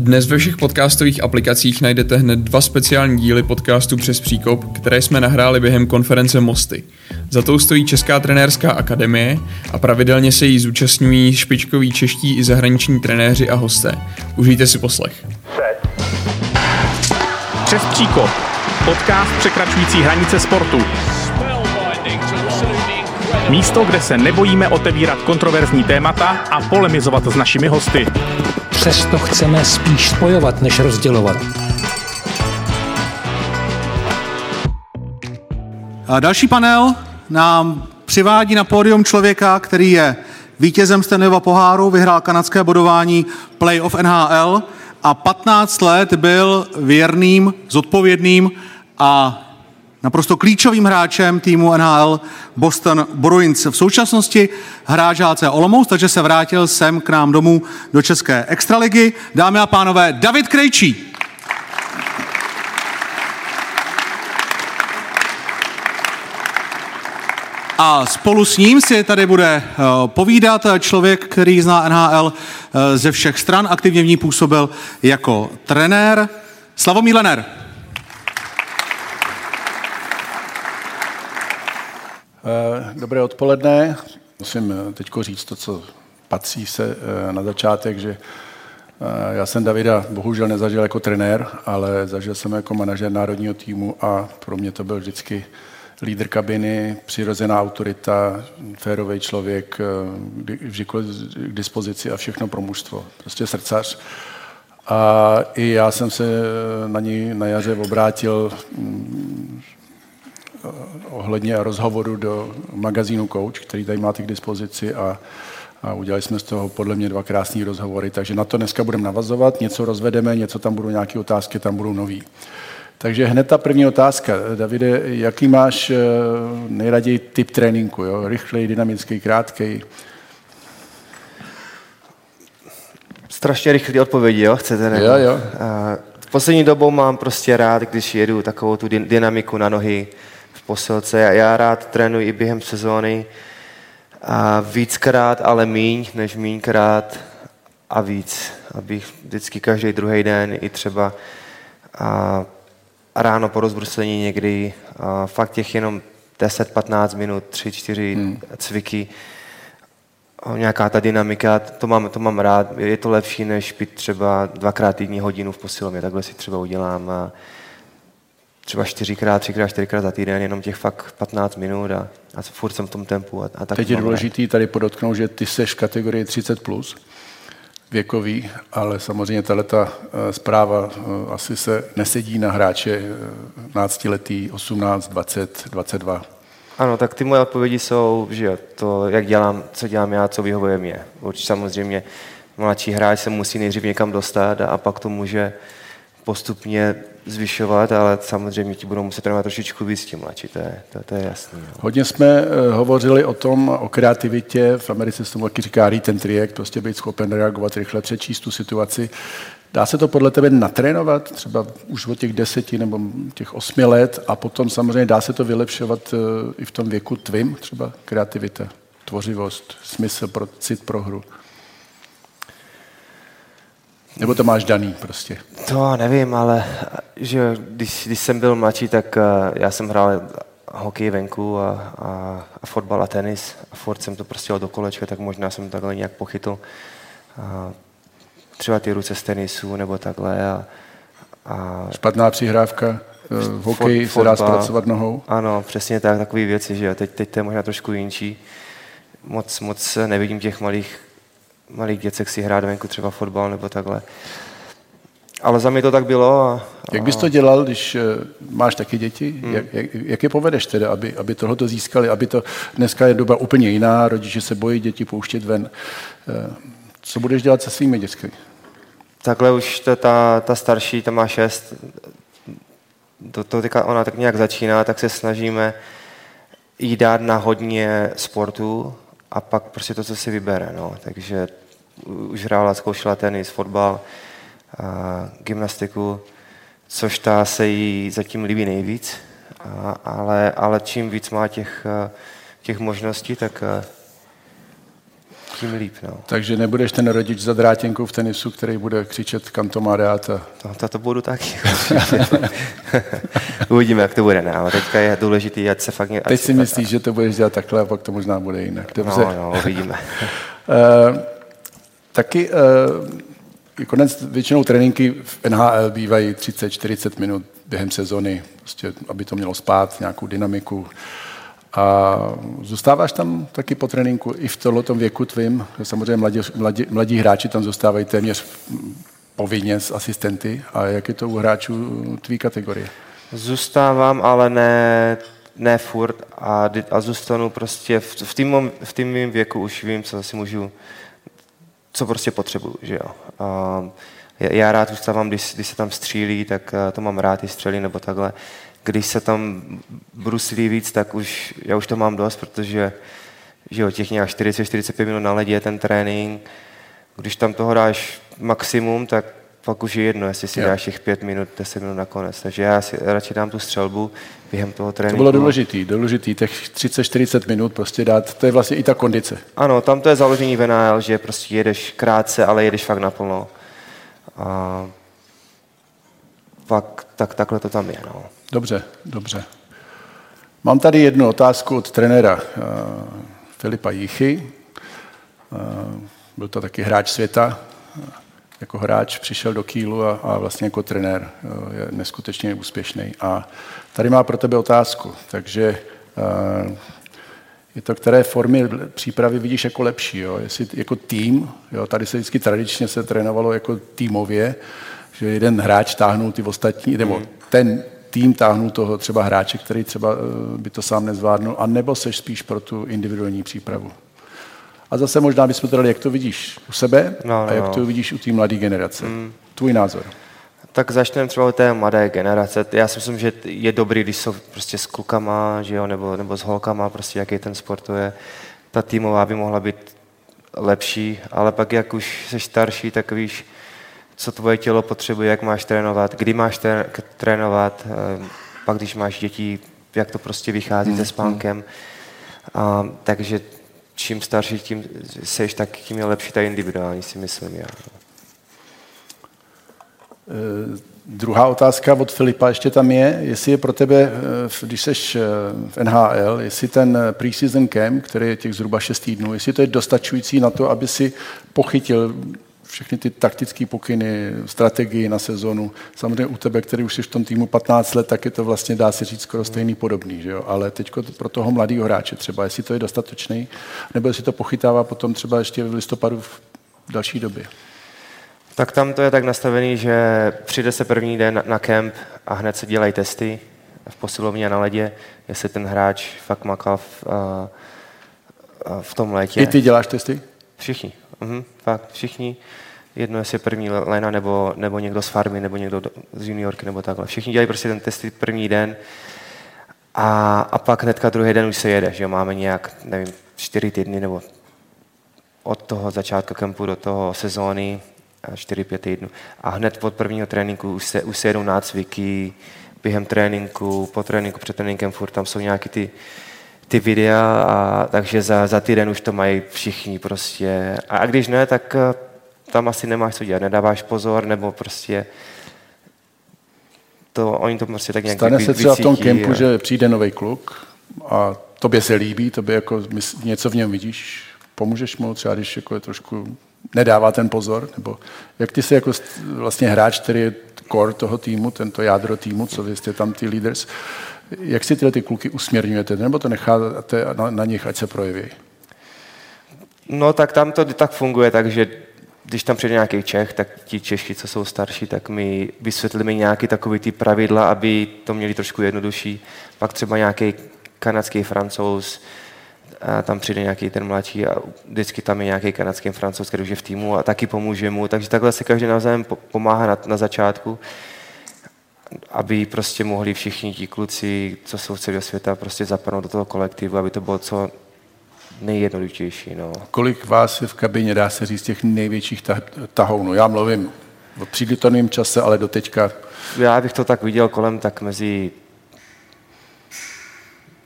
Dnes ve všech podcastových aplikacích najdete hned dva speciální díly podcastu Přes příkop, které jsme nahráli během konference Mosty. Za tou stojí Česká trenérská akademie a pravidelně se jí zúčastňují špičkoví čeští i zahraniční trenéři a hosté. Užijte si poslech. Přes příkop. Podcast překračující hranice sportu. Místo, kde se nebojíme otevírat kontroverzní témata a polemizovat s našimi hosty. Přesto chceme spíš spojovat, než rozdělovat. A další panel nám přivádí na pódium člověka, který je vítězem Stanleyova poháru, vyhrál kanadské bodování Playoff NHL a 15 let byl věrným, zodpovědným a naprosto klíčovým hráčem týmu NHL Boston Bruins. V současnosti hráč HC Olomouc, takže se vrátil sem k nám domů do České extraligy. Dámy a pánové, David Krejčí. A spolu s ním si tady bude eh, povídat člověk, který zná NHL eh, ze všech stran, aktivně v ní působil jako trenér. Slavomír Lener. Dobré odpoledne. Musím teď říct to, co patří se na začátek, že já jsem Davida bohužel nezažil jako trenér, ale zažil jsem jako manažer národního týmu a pro mě to byl vždycky lídr kabiny, přirozená autorita, férový člověk, vždy k dispozici a všechno pro mužstvo. Prostě srdcař. A i já jsem se na ní na jaře obrátil mm, ohledně rozhovoru do magazínu Coach, který tady máte k dispozici a, a udělali jsme z toho podle mě dva krásné rozhovory, takže na to dneska budeme navazovat, něco rozvedeme, něco tam budou nějaké otázky, tam budou nový. Takže hned ta první otázka. Davide, jaký máš eh, nejraději typ tréninku? Jo? Rychlej, dynamický, krátký? Strašně rychlé odpovědi, jo? Chcete? Nebo? Jo, jo. V poslední dobou mám prostě rád, když jedu takovou tu dynamiku na nohy posilce. Já rád trénuji i během sezóny. A víckrát, ale míň než míňkrát a víc. Abych vždycky každý druhý den i třeba a ráno po rozbrusení někdy a fakt těch jenom 10-15 minut, 3-4 hmm. cviky, nějaká ta dynamika, to mám, to mám rád. Je to lepší, než pít třeba dvakrát týdní hodinu v posilovně. Takhle si třeba udělám a třeba čtyřikrát, třikrát, čtyřikrát za týden, jenom těch fakt 15 minut a, a furt jsem v tom tempu. A, a tak Teď je důležité tady podotknout, že ty seš kategorie 30+. Plus věkový, ale samozřejmě tato eh, zpráva eh, asi se nesedí na hráče 15 eh, letý, 18, 20, 22. Ano, tak ty moje odpovědi jsou, že to, jak dělám, co dělám já, co vyhovuje mě. Určitě samozřejmě mladší hráč se musí nejdřív někam dostat a pak to může postupně zvyšovat, ale samozřejmě ti budou muset trénovat trošičku víc tím mladší, to je, to, to je jasný. No. Hodně jsme uh, hovořili o tom, o kreativitě, v Americe se tomu taky říká read and react, prostě být schopen reagovat rychle, přečíst tu situaci. Dá se to podle tebe natrénovat, třeba už od těch deseti nebo těch osmi let a potom samozřejmě dá se to vylepšovat uh, i v tom věku tvým, třeba kreativita, tvořivost, smysl pro cit pro hru? Nebo to máš daný prostě? To nevím, ale že když, když jsem byl mladší, tak uh, já jsem hrál hokej venku a, a, a fotbal a tenis a furt jsem to prostě do kolečka, tak možná jsem takhle nějak pochytl. A třeba ty ruce z tenisu nebo takhle. A, a Špatná přihrávka, eh, v hokeji se dá zpracovat nohou? Ano, přesně tak, takové věci, že jo. Teď, teď to je možná trošku jinčí. Moc, moc nevidím těch malých malých děcek si hrát venku třeba fotbal nebo takhle. Ale za mě to tak bylo. A, a... Jak bys to dělal, když uh, máš taky děti? Hmm. Jak, jak, jak je povedeš teda, aby, aby tohoto získali? Aby to, dneska je doba úplně jiná, rodiče se bojí děti pouštět ven. Uh, co budeš dělat se svými dětmi? Takhle už to, ta, ta starší, ta má šest, to, to teďka ona tak nějak začíná, tak se snažíme jí dát na hodně sportu, a pak prostě to, co si vybere. No. Takže už hrála, zkoušela tenis, fotbal, a gymnastiku, což ta se jí zatím líbí nejvíc, a, ale, ale čím víc má těch, těch možností, tak tím líp. No. Takže nebudeš ten rodič za drátěnkou v tenisu, který bude křičet kantomareát a No, to, to budu taky. Uvidíme, jak to bude. Ne? Ale teďka je důležitý, ať se fakt... ať teď si myslíš, že to budeš dělat takhle a pak to možná bude jinak. Dobře. No, no, uvidíme. Eh, taky uh, konec většinou tréninky v NHL bývají 30-40 minut během sezony, prostě, aby to mělo spát, nějakou dynamiku. A zůstáváš tam taky po tréninku i v tomto věku tvým? Samozřejmě mladí, mladí, mladí hráči tam zůstávají téměř povinně s asistenty. A jak je to u hráčů tvý kategorie? Zůstávám, ale ne, ne furt a, a zůstanu prostě v, v tým, v mým věku už vím, co si můžu, co prostě potřebuju, že jo. A já, já rád zůstávám, když, když se tam střílí, tak eh, to mám rád, i střelí nebo takhle. Když se tam bruslí víc, tak už, já už to mám dost, protože že jo, těch nějak 40-45 minut na ledě je ten trénink. Když tam toho dáš maximum, tak pak už je jedno, jestli si Jo. dáš těch 5 minut, 10 minut nakonec. Takže já si radši dám tu střelbu během toho To tréninku. bylo důležitý, důležitý, těch 30-40 minut prostě dát, to je vlastně i ta kondice. Ano, tam to je založení v NHL, že prostě jedeš krátce, ale jedeš fakt naplno. A pak tak, takhle to tam je. No. Dobře, dobře. Mám tady jednu otázku od trenéra uh, Filipa Jíchy. Uh, byl to taky hráč světa. Jako hráč přišel do Kýlu a, a vlastně jako trenér uh, je neskutečně úspěšný. A tady má pro tebe otázku. Takže je to, které formy přípravy vidíš jako lepší, jo? jestli jako tým, jo? tady se vždycky tradičně se trénovalo jako týmově, že jeden hráč táhnul ty ostatní, nebo ten tým táhnul toho třeba hráče, který třeba eh, by to sám nezvládnul, a nebo seš spíš pro tu individuální přípravu. A zase možná bychom to dali, jak to vidíš u sebe No, no, a jak no. to vidíš u té mladé generace. Tvůj názor. Tak začneme třeba u té mladé generace. Já si myslím, že je dobrý, když jsou prostě s klukama, že jo, nebo, nebo s holkama, prostě jaký ten sport to je. Ta týmová by mohla být lepší, ale pak jak už jsi starší, tak víš, co tvoje tělo potřebuje, jak máš trénovat, kdy máš trénovat, eh, pak když máš děti, jak to prostě vychází se spánkem. A, takže čím starší, tím seš, tak tím je lepší ta individuální, si myslím já. Eh, Druhá otázka od Filipa ještě tam je, jestli je pro tebe, eh, když jsi v NHL, jestli ten preseason camp, který je těch zhruba 6 týdnů, jestli to je dostačující na to, aby si pochytil všechny ty taktické pokyny, strategii na sezonu. Samozřejmě u tebe, který už jsi v tom týmu 15 let, tak je to vlastně, dá se říct, skoro stejný podobný. Že jo? Ale teď pro toho mladého hráče třeba, jestli to je dostatečný, nebo jestli to pochytává potom třeba ještě v listopadu v další době. Tak tam to je tak nastavený, že přijde se první den na- kemp a hned se dělají testy v posilovně a na ledě, jestli ten hráč fakt makal v, a, a v tom létě. I ty děláš testy? Všichni, mhm, fakt všichni. Jedno, jestli je první Lena nebo, nebo někdo z farmy, nebo někdo do- z juniorky, nebo takhle. Všichni dělají prostě ten testy první den a, a pak hnedka druhý den už se jede, že jo, máme nějak, nevím, čtyři týdny nebo od toho začátku kempu do toho sezóny, 4-5 týdnů. A hned od prvního tréninku už se, už se jedou nácviky, během tréninku, po tréninku, před tréninkem, furt tam jsou nějaký ty, ty videa, a, takže za, za týden už to mají všichni prostě. A, a když ne, tak eh, tam asi nemáš co dělat, nedáváš pozor, nebo prostě to, oni to prostě tak nějak Stane vy- se třeba v tom kempu, a- že přijde nový kluk a tobě se líbí, tobě jako něco v něm vidíš, pomůžeš mu třeba, když jako je trošku nedává ten pozor, nebo jak ty jsi jako st- vlastně hráč, který je core toho týmu, tento jádro týmu, co vy jste tam ty leaders, jak si tyhle ty kluky usměrňujete, nebo to necháte na, na nich, ať se projeví? No tak tam to tak funguje, takže když tam přijde nějaký Čech, tak ti Češi, co jsou starší, tak mi vysvětlíme nějaký takový ty pravidla, aby to měli trošku jednodušší. Pak třeba nějaký kanadský francouz, a tam přijde nějaký ten mladší a vždycky tam je nějaký kanadský francouz, který už je v týmu a taky pomůže mu. Takže takhle se každý navzájem po- pomáhá na, na začátku, aby prostě mohli všichni ti kluci, co jsou z celého světa, prostě zapadnout do toho kolektivu, aby to bylo co nejjednoduštější. No. Kolik vás je v kabině, dá se říct, těch největších tah- tahounů? Já mluvím o přílitovném čase, ale do teďka Já bych to tak viděl kolem tak mezi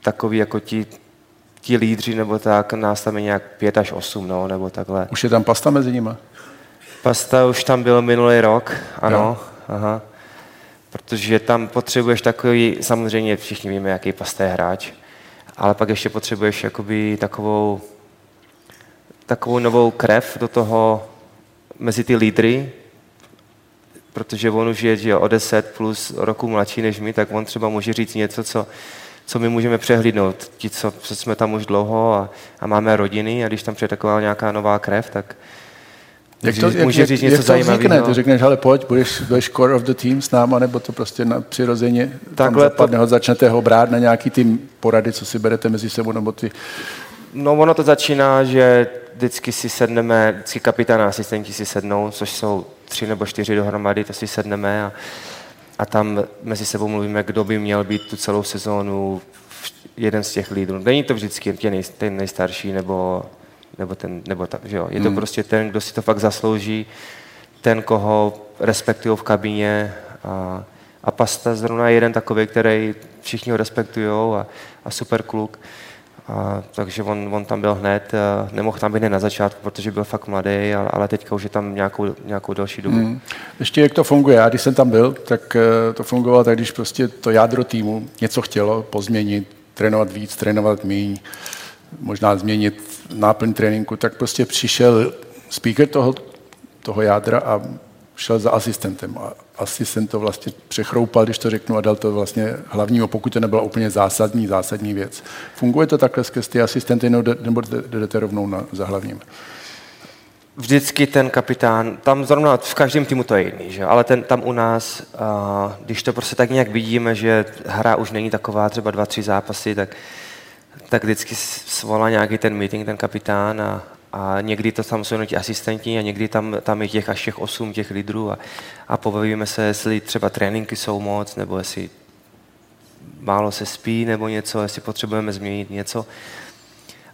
takový jako ti ti lídři nebo tak, nás tam je nějak pět až osm, no, nebo takhle. Už je tam pasta mezi nimi? Pasta už tam byl minulý rok, ano. Jo. Aha. Protože tam potřebuješ takový, samozřejmě všichni víme, jaký pasta je hráč, ale pak ještě potřebuješ jakoby takovou, takovou novou krev do toho mezi ty lídry, protože on už je že o 10 plus roku mladší než my, tak on třeba může říct něco, co, co my můžeme přehlídnout. Ti, co jsme tam už dlouho a, a máme rodiny a když tam přijde taková nějaká nová krev, tak jak to, může jak, říct něco jak to zajímavého. Ty řekneš, ale pojď, budeš, budeš core of the team s náma, nebo to prostě na, přirozeně Takhle tam zapadne, začnete ho brát na nějaký tým porady, co si berete mezi sebou, nebo ty... No ono to začíná, že vždycky si sedneme, vždycky kapitán a asistenti si sednou, což jsou tři nebo čtyři dohromady, to si sedneme a, a tam mezi sebou mluvíme, kdo by měl být tu celou sezónu jeden z těch lídrů. Není to vždycky ten nejstarší nebo nebo ten, nebo ta, že jo. Je to hmm. prostě ten, kdo si to fakt zaslouží, ten, koho respektují v kabině a, a Pasta zrovna je jeden takový, který všichni ho respektují a, a super kluk. A, takže on, on tam byl hned, a nemohl tam být hned na začátku, protože byl fakt mladý, ale, ale teďka už je tam nějakou, nějakou další dobu. Hmm. Ještě jak to funguje, já když jsem tam byl, tak eh, to fungovalo tak, když prostě to jádro týmu něco chtělo pozměnit, trénovat víc, trénovat méně, možná změnit náplň tréninku, tak prostě přišel speaker toho, toho jádra a šel za asistentem. A asistent to vlastně přechroupal, když to řeknu, a dal to vlastně hlavního, pokud to nebyla úplně zásadní, zásadní věc. Funguje to takhle skrz ty asistenty, nebo jdete rovnou na, za hlavním? Vždycky ten kapitán, tam zrovna v každém týmu to je jiný, že? ale ten, tam u nás, když to prostě tak nějak vidíme, že hra už není taková, třeba dva, tři zápasy, tak tak vždycky svolá nějaký ten meeting, ten kapitán a, a někdy to tam jsou jenom ti asistenti a někdy tam, tam je těch až těch osm těch lídrů a, a pobavíme se, jestli třeba tréninky jsou moc, nebo jestli málo se spí nebo něco, jestli potřebujeme změnit něco.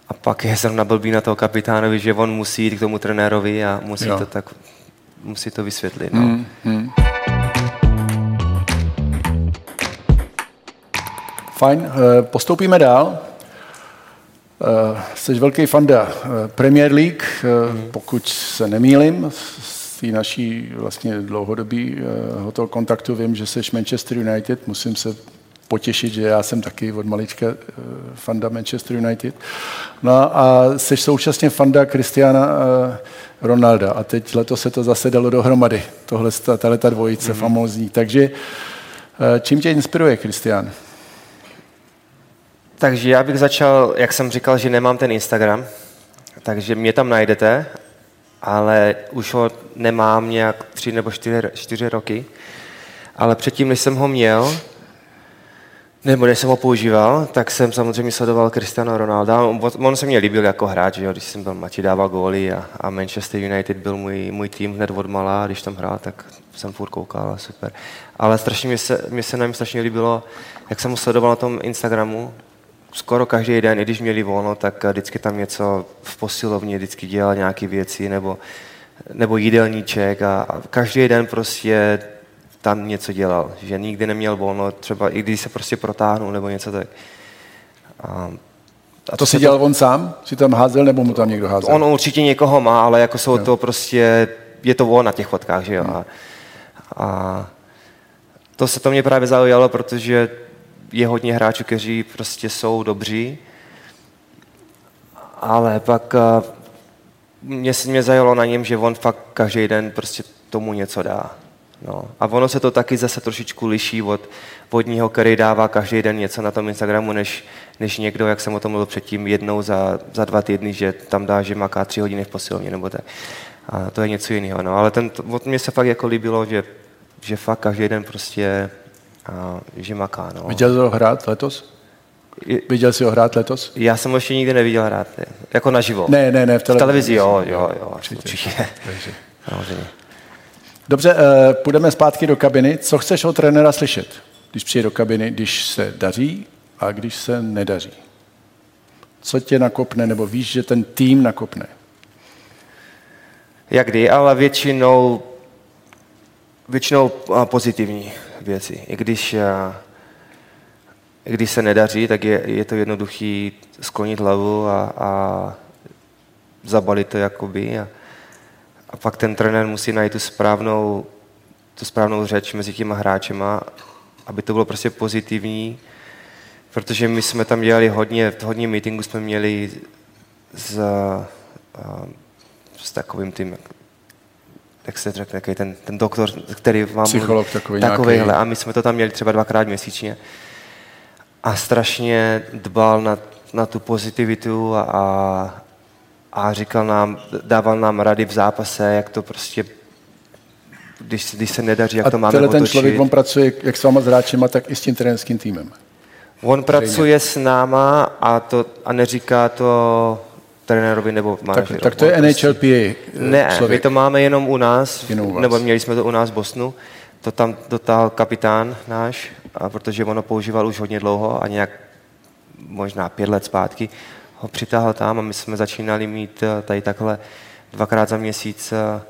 A pak je zrovna blbý na toho kapitánovi, že on musí jít k tomu trenérovi a musí jo. to tak musí to vysvětlit. No. Hmm, hmm. Fajn, eh, postoupíme dál. Uh, jsi velký fanda uh, Premier League, uh, pokud se nemýlim, z té naší vlastně dlouhodobého toho kontaktu vím, že jsi Manchester United, musím se potěšit, že já jsem taky od malička fanda Manchester United. No a jsi současně fanda Cristiana Ronalda a teď letos se to zase dalo dohromady, tohle ta dvojice mm-hmm. famózní. Takže čím tě inspiruje Cristian? Takže já bych začal, jak jsem říkal, že nemám ten Instagram, takže mě tam najdete, ale už ho nemám nějak tři nebo čtyři, čtyři roky. Ale předtím, než jsem ho měl, nebo než jsem ho používal, tak jsem samozřejmě sledoval Cristiano Ronaldo. On se mě líbil jako hráč, že jo? když jsem byl mladší, dával góly a, a Manchester United byl můj, můj tým hned od malá, když tam hrál, tak jsem furt koukal a super. Ale strašně mě se, mě se na něm strašně líbilo, jak jsem ho sledoval na tom Instagramu, skoro každý den, i když měli volno, tak vždycky tam něco v posilovně vždycky dělal nějaké věci nebo, nebo jídelníček a, a každý den prostě tam něco dělal, že nikdy neměl volno, třeba i když se prostě protáhnul nebo něco tak. A, a to si dělal to, on sám? Si tam házel nebo mu tam někdo házel? On určitě někoho má, ale jako jsou jo. to prostě, je to on na těch fotkách, že jo. Hmm. A, a to se to mě právě zaujalo, protože je hodně hráčů, kteří prostě jsou dobří, ale pak eh, mě, mě zajalo na něm, že on fakt každý den prostě tomu něco dá. No. A ono se to taky zase trošičku liší od, od něho, který dává každý den něco na tom Instagramu, než, než někdo, jak jsem o tom mluvil předtím, jednou za, za dva týdny, že tam dá, že maká tři hodiny v posilovně nebo tak. A to je něco jiného. No. Ale ten, od mě se fakt jako líbilo, že, že fakt každý den prostě že maká. No. Viděl jsi ho hrát letos? Viděl jsi ho hrát letos? Já jsem ho ještě nikdy neviděl hrát, ne. jako naživo. Ne, ne, ne, v televizi. V televizi, jo, jo, jo, určitě. určitě. Dobře, uh, půjdeme zpátky do kabiny. Co chceš od trenéra slyšet, když přijde do kabiny, když se daří a když se nedaří? Co tě nakopne, nebo víš, že ten tým nakopne? Jak kdy, ale většinou, většinou pozitivní věci. I když, když se nedaří, tak je, je to jednoduchý sklonit hlavu a, a zabalit to jakoby. A, a pak ten trenér musí najít tu správnou, tu správnou řeč mezi těma hráčema, aby to bylo prostě pozitivní, protože my jsme tam dělali hodně, hodně meetingu jsme měli s, s takovým tím, jak se řekne, ten, ten doktor, který vám... Psycholog takový takovýhle. Nějaký... A my jsme to tam měli třeba dvakrát měsíčně. A strašně dbal na, na tu pozitivitu a, a, a říkal nám, dával nám rady v zápase, jak to prostě když, když se nedaří, jak a to máme ten člověk, on pracuje jak s váma s hráčema, tak i s tím trenérským týmem. On pracuje s náma a, to, a neříká to trenérovi nebo manažerovi. Tak, tak to je NHLPA Ne, člověk. my to máme jenom u nás, jenom u vás. nebo měli jsme to u nás v Bosnu. To tam dotáhl kapitán náš, a protože ono používal už hodně dlouho a nějak možná pět let zpátky ho přitáhl tam a my jsme začínali mít eh, tady takhle dvakrát za měsíc eh,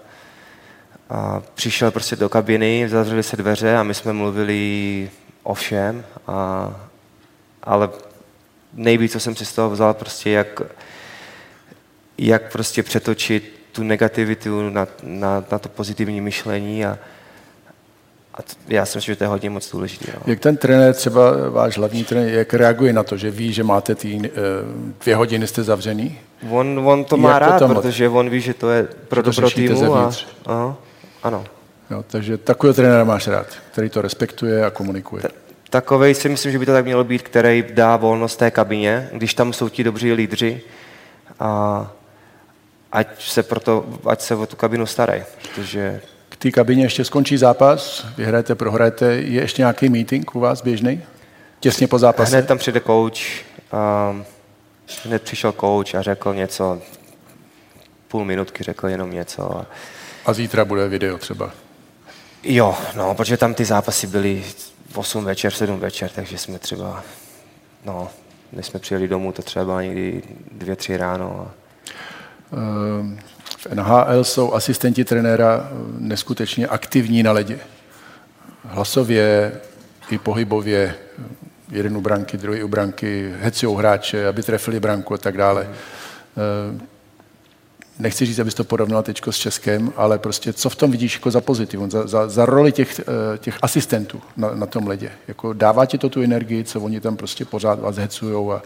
a přišel prostě do kabiny, zavřeli se dveře a my jsme mluvili o všem, a, ale nejvíc, co jsem si z toho vzal, prostě jak, jak prostě přetočit tu negativitu na, na, na to pozitivní myšlení a, a to, já si myslím, že to je hodně moc důležité. No. Jak ten trenér, třeba váš hlavní trenér, jak reaguje na to, že ví, že máte ty eh, dvě hodiny jste zavřený? On, on to má Jak rád, potom? protože on ví, že to je pro to dobro týmu. A, zevnitř. aha, ano. Jo, takže takového trenéra máš rád, který to respektuje a komunikuje. Takovej si myslím, že by to tak mělo být, který dá volnost té kabině, když tam jsou ti dobří lídři a ať se, proto, ať se o tu kabinu starají, protože K té kabině ještě skončí zápas, vyhrajete, prohrajete, je ještě nějaký meeting u vás běžný? Těsně po zápase? hned tam přijde coach, a hned přišel coach a řekl něco, půl minutky řekl jenom něco. A, A zítra bude video třeba. jo, no, protože tam ty zápasy byly v 8 večer, 7 večer, takže jsme třeba, no, než jsme přijeli domů, to třeba někdy dvě, tři ráno. A, V NHL jsou asistenti trenéra eh, neskutečně aktivní na ledě. Hlasově i pohybově, eh, jeden u branky, druhý u branky, hecujou hráče, aby trefili branku a tak dále. Nechci říct, abys to porovnal teď s Českem, ale prostě co v tom vidíš jako za pozitivum, za, za, za roli těch, eh, těch asistentů na, na tom ledě? Jako dává ti to tu energii, co oni tam prostě pořád vás hecujou a,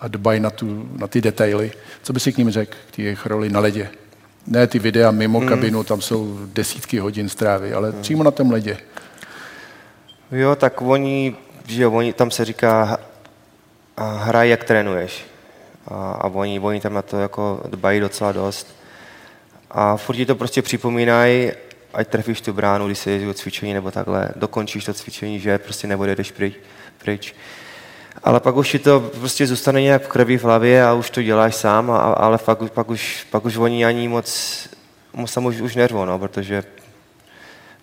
a dbají na, tu, na ty detaily. Co by si k ním řekl, k jejich roli na ledě? Ne ty videa mimo hmm. kabinu, tam jsou desítky hodin strávy, ale hmm. přímo na tom ledě. Jo, tak oni, že oni, tam se říká, hraj, jak trénuješ. A, a oni, oni tam na to jako dbají docela dost. A furt ti to prostě připomínají, ať trefíš tu bránu, když se jezdí o cvičení nebo takhle, dokončíš to cvičení, že prostě neodjedeš pryč. pryč. Ale pak už ti to prostě zůstane nějak v krvi v hlavě a už to děláš sám, a, ale pak, už- pak, už, pak už oni ani moc, moc tam už, už nervou, no, protože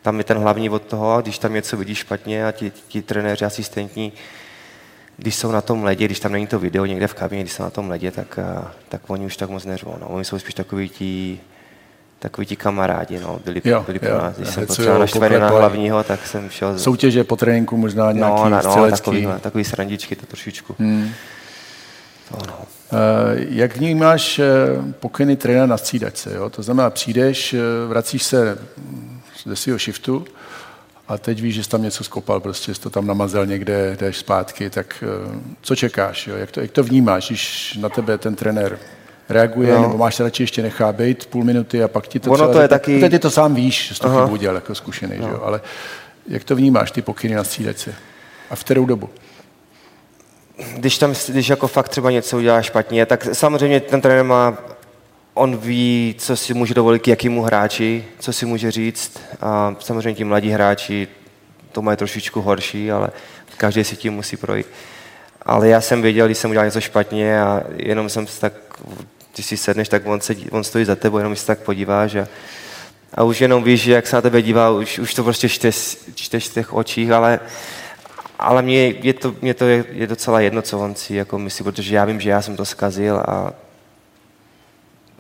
tam je ten hlavní od toho, a když tam něco vidíš špatně a ti, ti trenéři, asistentní, když jsou na tom ledě, když tam není to video někde v kabině, když jsou na tom ledě, tak, a, tak oni už tak moc neřvou. No. Oni jsou spíš takový ti, takový ti kamarádi, no. byli, Jo, byli pro jo, nás. Když jsem potřeboval naštvaný na hlavního, tak jsem šel... Soutěže po tréninku možná nějaký no, no, střelecký. takový, takový srandičky to trošičku. Hmm. To, no. Eh, Jak vnímáš eh, pokyny trenéra na střídačce? Jo? To znamená, přijdeš, eh, vracíš se mm, ze svého shiftu a teď víš, že jsi tam něco skopal, prostě jsi to tam namazel někde, jdeš zpátky, tak co čekáš? Jo? Jak, to, jak to vnímáš, když na tebe ten trenér reaguje, No. no. nebo máš se radši ještě nechá být půl minuty a pak ti to Ono to je taky- Teď ty to sám víš, že jsi to Aha. chybu udělal jako zkušený, no. že jo? ale jak to vnímáš, ty pokyny na střídačce? A v kterou dobu? když tam, když jako fakt třeba něco udělá špatně, tak samozřejmě ten trenér má, on ví, co si může dovolit k jakýmu hráči, co si může říct. A samozřejmě ti mladí hráči to mají trošičku horší, ale každý si tím musí projít. Ale já jsem věděl, když jsem udělal něco špatně a jenom jsem se tak, když si sedneš, tak on, sedí, on stojí za tebou, jenom si tak podíváš a, a už jenom víš, že jak se na tebe dívá, už, už to prostě čteš, čteš v těch očích, ale ale mě je to, mě to je, je docela jedno, co on si jako myslí, protože já vím, že já jsem to zkazil a,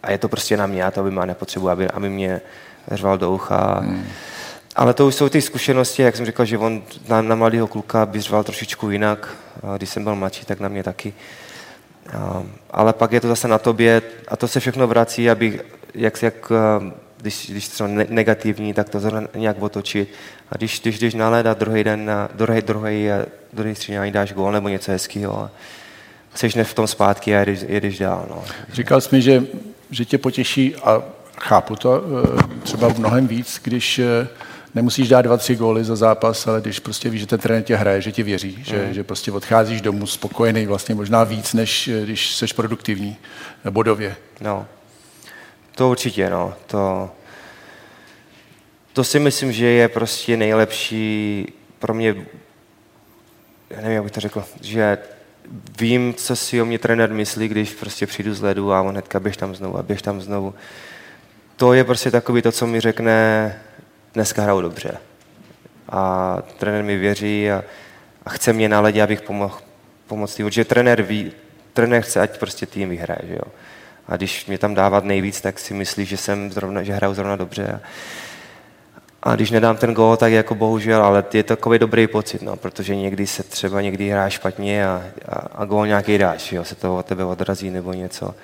a je to prostě na mě, já to vím a nepotřebuji, aby, aby mě řval do ucha. Hmm. ale to už jsou ty zkušenosti, jak jsem říkal, že on na, na mladého kluka by řval trošičku jinak. Když jsem byl mladší, tak na mě taky. Ale pak je to zase na tobě a to se všechno vrací, aby, jak, jak když, když třeba negativní, tak to zrovna nějak otočit. A když, když, když naléda druhý den, na, druhý, druhý, druhý střídání dáš gól nebo něco hezkého, a jsi v tom zpátky a jedeš, jedeš dál. No. Říkal jsi mi, že, že tě potěší a chápu to eh, třeba mnohem víc, když eh, nemusíš dát dva, tři góly za zápas, ale když prostě víš, že ten trenér tě hraje, že ti věří, mm. že, že prostě odcházíš domů spokojený vlastně možná víc, než eh, když jsi produktivní bodově. No, to určitě, no. To, to si myslím, že je prostě nejlepší pro mě, já nevím, jak bych to řekl, že vím, co si o mě trenér myslí, když prostě přijdu z ledu a on hnedka běž tam znovu a běž tam znovu. To je prostě takový to, co mi řekne, dneska hraju dobře. A trenér mi věří a, a chce mě na ledě, abych pomohl pomoct tým. Protože trenér ví, trenér chce, ať prostě tým vyhraje, že jo. A když mě tam dávat nejvíc, tak si myslí, že jsem zrovna, že hraju zrovna dobře. A, a když nedám ten gól, tak jako bohužel, ale je to takový dobrý pocit, no, protože někdy se třeba někdy hrá špatně a, a, a gól nějaký dáš, jo, se to od tebe odrazí nebo něco.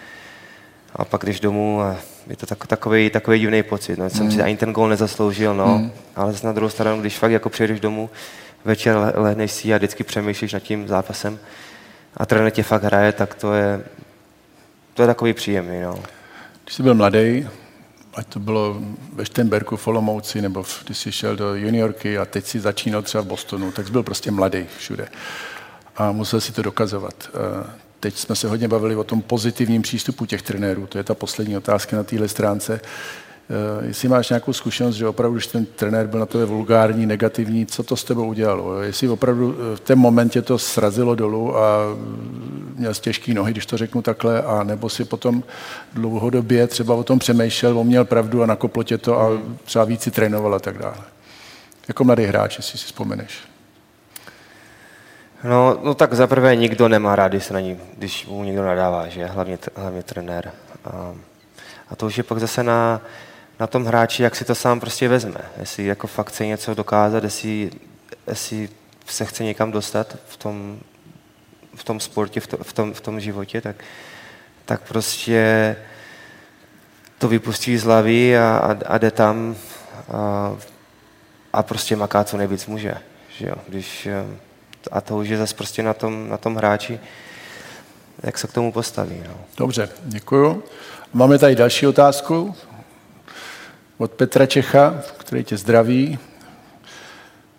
A pak když domů a je to tak, takový, takový divný pocit. No. Jsem mm. si ani ten gól nezasloužil, no. Mm. ale na druhou stranu, když fakt jako přijdeš domů, večer lehneš si a vždycky přemýšlíš nad tím zápasem a trenér tě fakt hraje, tak to je, to je takový příjemný. No. Když jsi byl mladý, ať to bylo ve Štenberku, v Olomouci, nebo když jsi šel do juniorky a teď si začínal třeba v Bostonu, tak jsi byl prostě mladý všude. A musel si to dokazovat. Teď jsme se hodně bavili o tom pozitivním přístupu těch trenérů. To je ta poslední otázka na téhle stránce. Eh, jestli máš nějakou zkušenost, že opravdu, když ten trenér byl na tebe vulgární, negativní, co to s tebou udělalo? Jestli opravdu eh, v tom momentě to srazilo dolů a měl těžký nohy, když to řeknu takhle, a nebo si potom dlouhodobě třeba o tom přemýšlel, on měl pravdu a nakoplo tě to a třeba víc si trénoval a tak dále. Jako mladý hráč, jestli si vzpomeneš. No, no tak zaprvé nikdo nemá rád, když, se na ní, když mu někdo nadává, že? Hlavně, hlavně trenér. A, a to už je pak zase na, na tom hráči, jak si to sám prostě vezme. Jestli jako fakt chce něco dokázat, jestli, jestli se chce někam dostat v tom, v tom sportě, v, to, v, tom, v tom životě, tak, tak prostě to vypustí z hlavy a, a, a jde tam a, a prostě maká co nejvíc může. Že jo? Když, a to už je zase prostě na tom, na tom hráči, jak se k tomu postaví. No. Dobře, děkuju. Máme tady další otázku od Petra Čecha, který tě zdraví.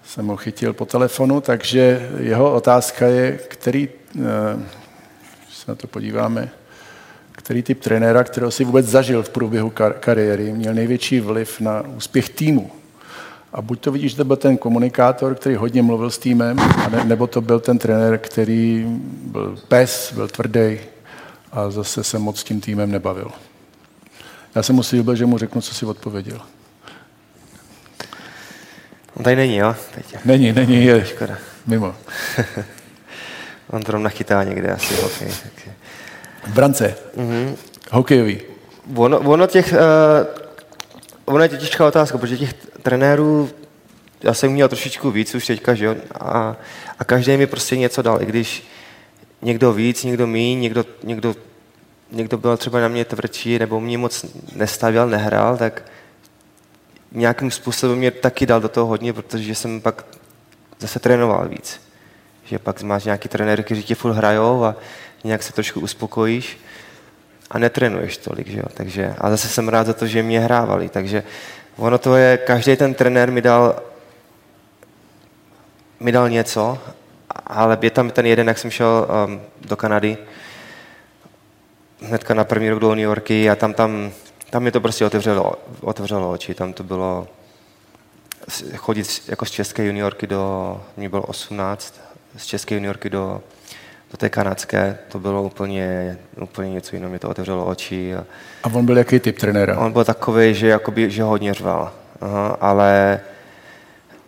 Jsem ho chytil po telefonu, takže jeho otázka je, který, eh, když se na to podíváme, který typ trenéra, kterého si vůbec zažil v průběhu kar- kariéry, měl největší vliv na úspěch týmu. A buď to vidíš, že to byl ten komunikátor, který hodně mluvil s týmem, nebo to byl ten trenér, který byl pes, byl tvrdý a zase se moc s tím týmem nebavil. Já jsem mu slíbil, že mu řeknu, co si odpověděl. On tady není, jo? Teď. Není, není, je Škoda. mimo. On to nachytá někde asi hokej. V brance. Mm-hmm. Hokejový. Ono, ono těch, uh, ono je těžká otázka, protože těch trenérů, já jsem měl trošičku víc už teďka, že jo? A, a každý mi prostě něco dal, i když někdo víc, někdo míň, někdo, někdo někdo byl třeba na mě tvrdší nebo mě moc nestavil, nehrál, tak nějakým způsobem mě taky dal do toho hodně, protože jsem pak zase trénoval víc. Že pak máš nějaký trenér, kteří tě furt hrajou a nějak se trošku uspokojíš a netrénuješ tolik, že jo? Takže, a zase jsem rád za to, že mě hrávali, takže ono to je, každý ten trenér mi dal mi dal něco, ale je tam ten jeden, jak jsem šel um, do Kanady, hnedka na první rok do New Yorky a tam, tam, tam mi to prostě otevřelo, otevřelo oči. Tam to bylo chodit jako z české juniorky do, mě bylo 18, z české juniorky do, do té kanadské, to bylo úplně, úplně něco jiného, mě to otevřelo oči. A, a on byl jaký typ trenéra? On byl takový, že, jakoby, že hodně řval, Aha, ale,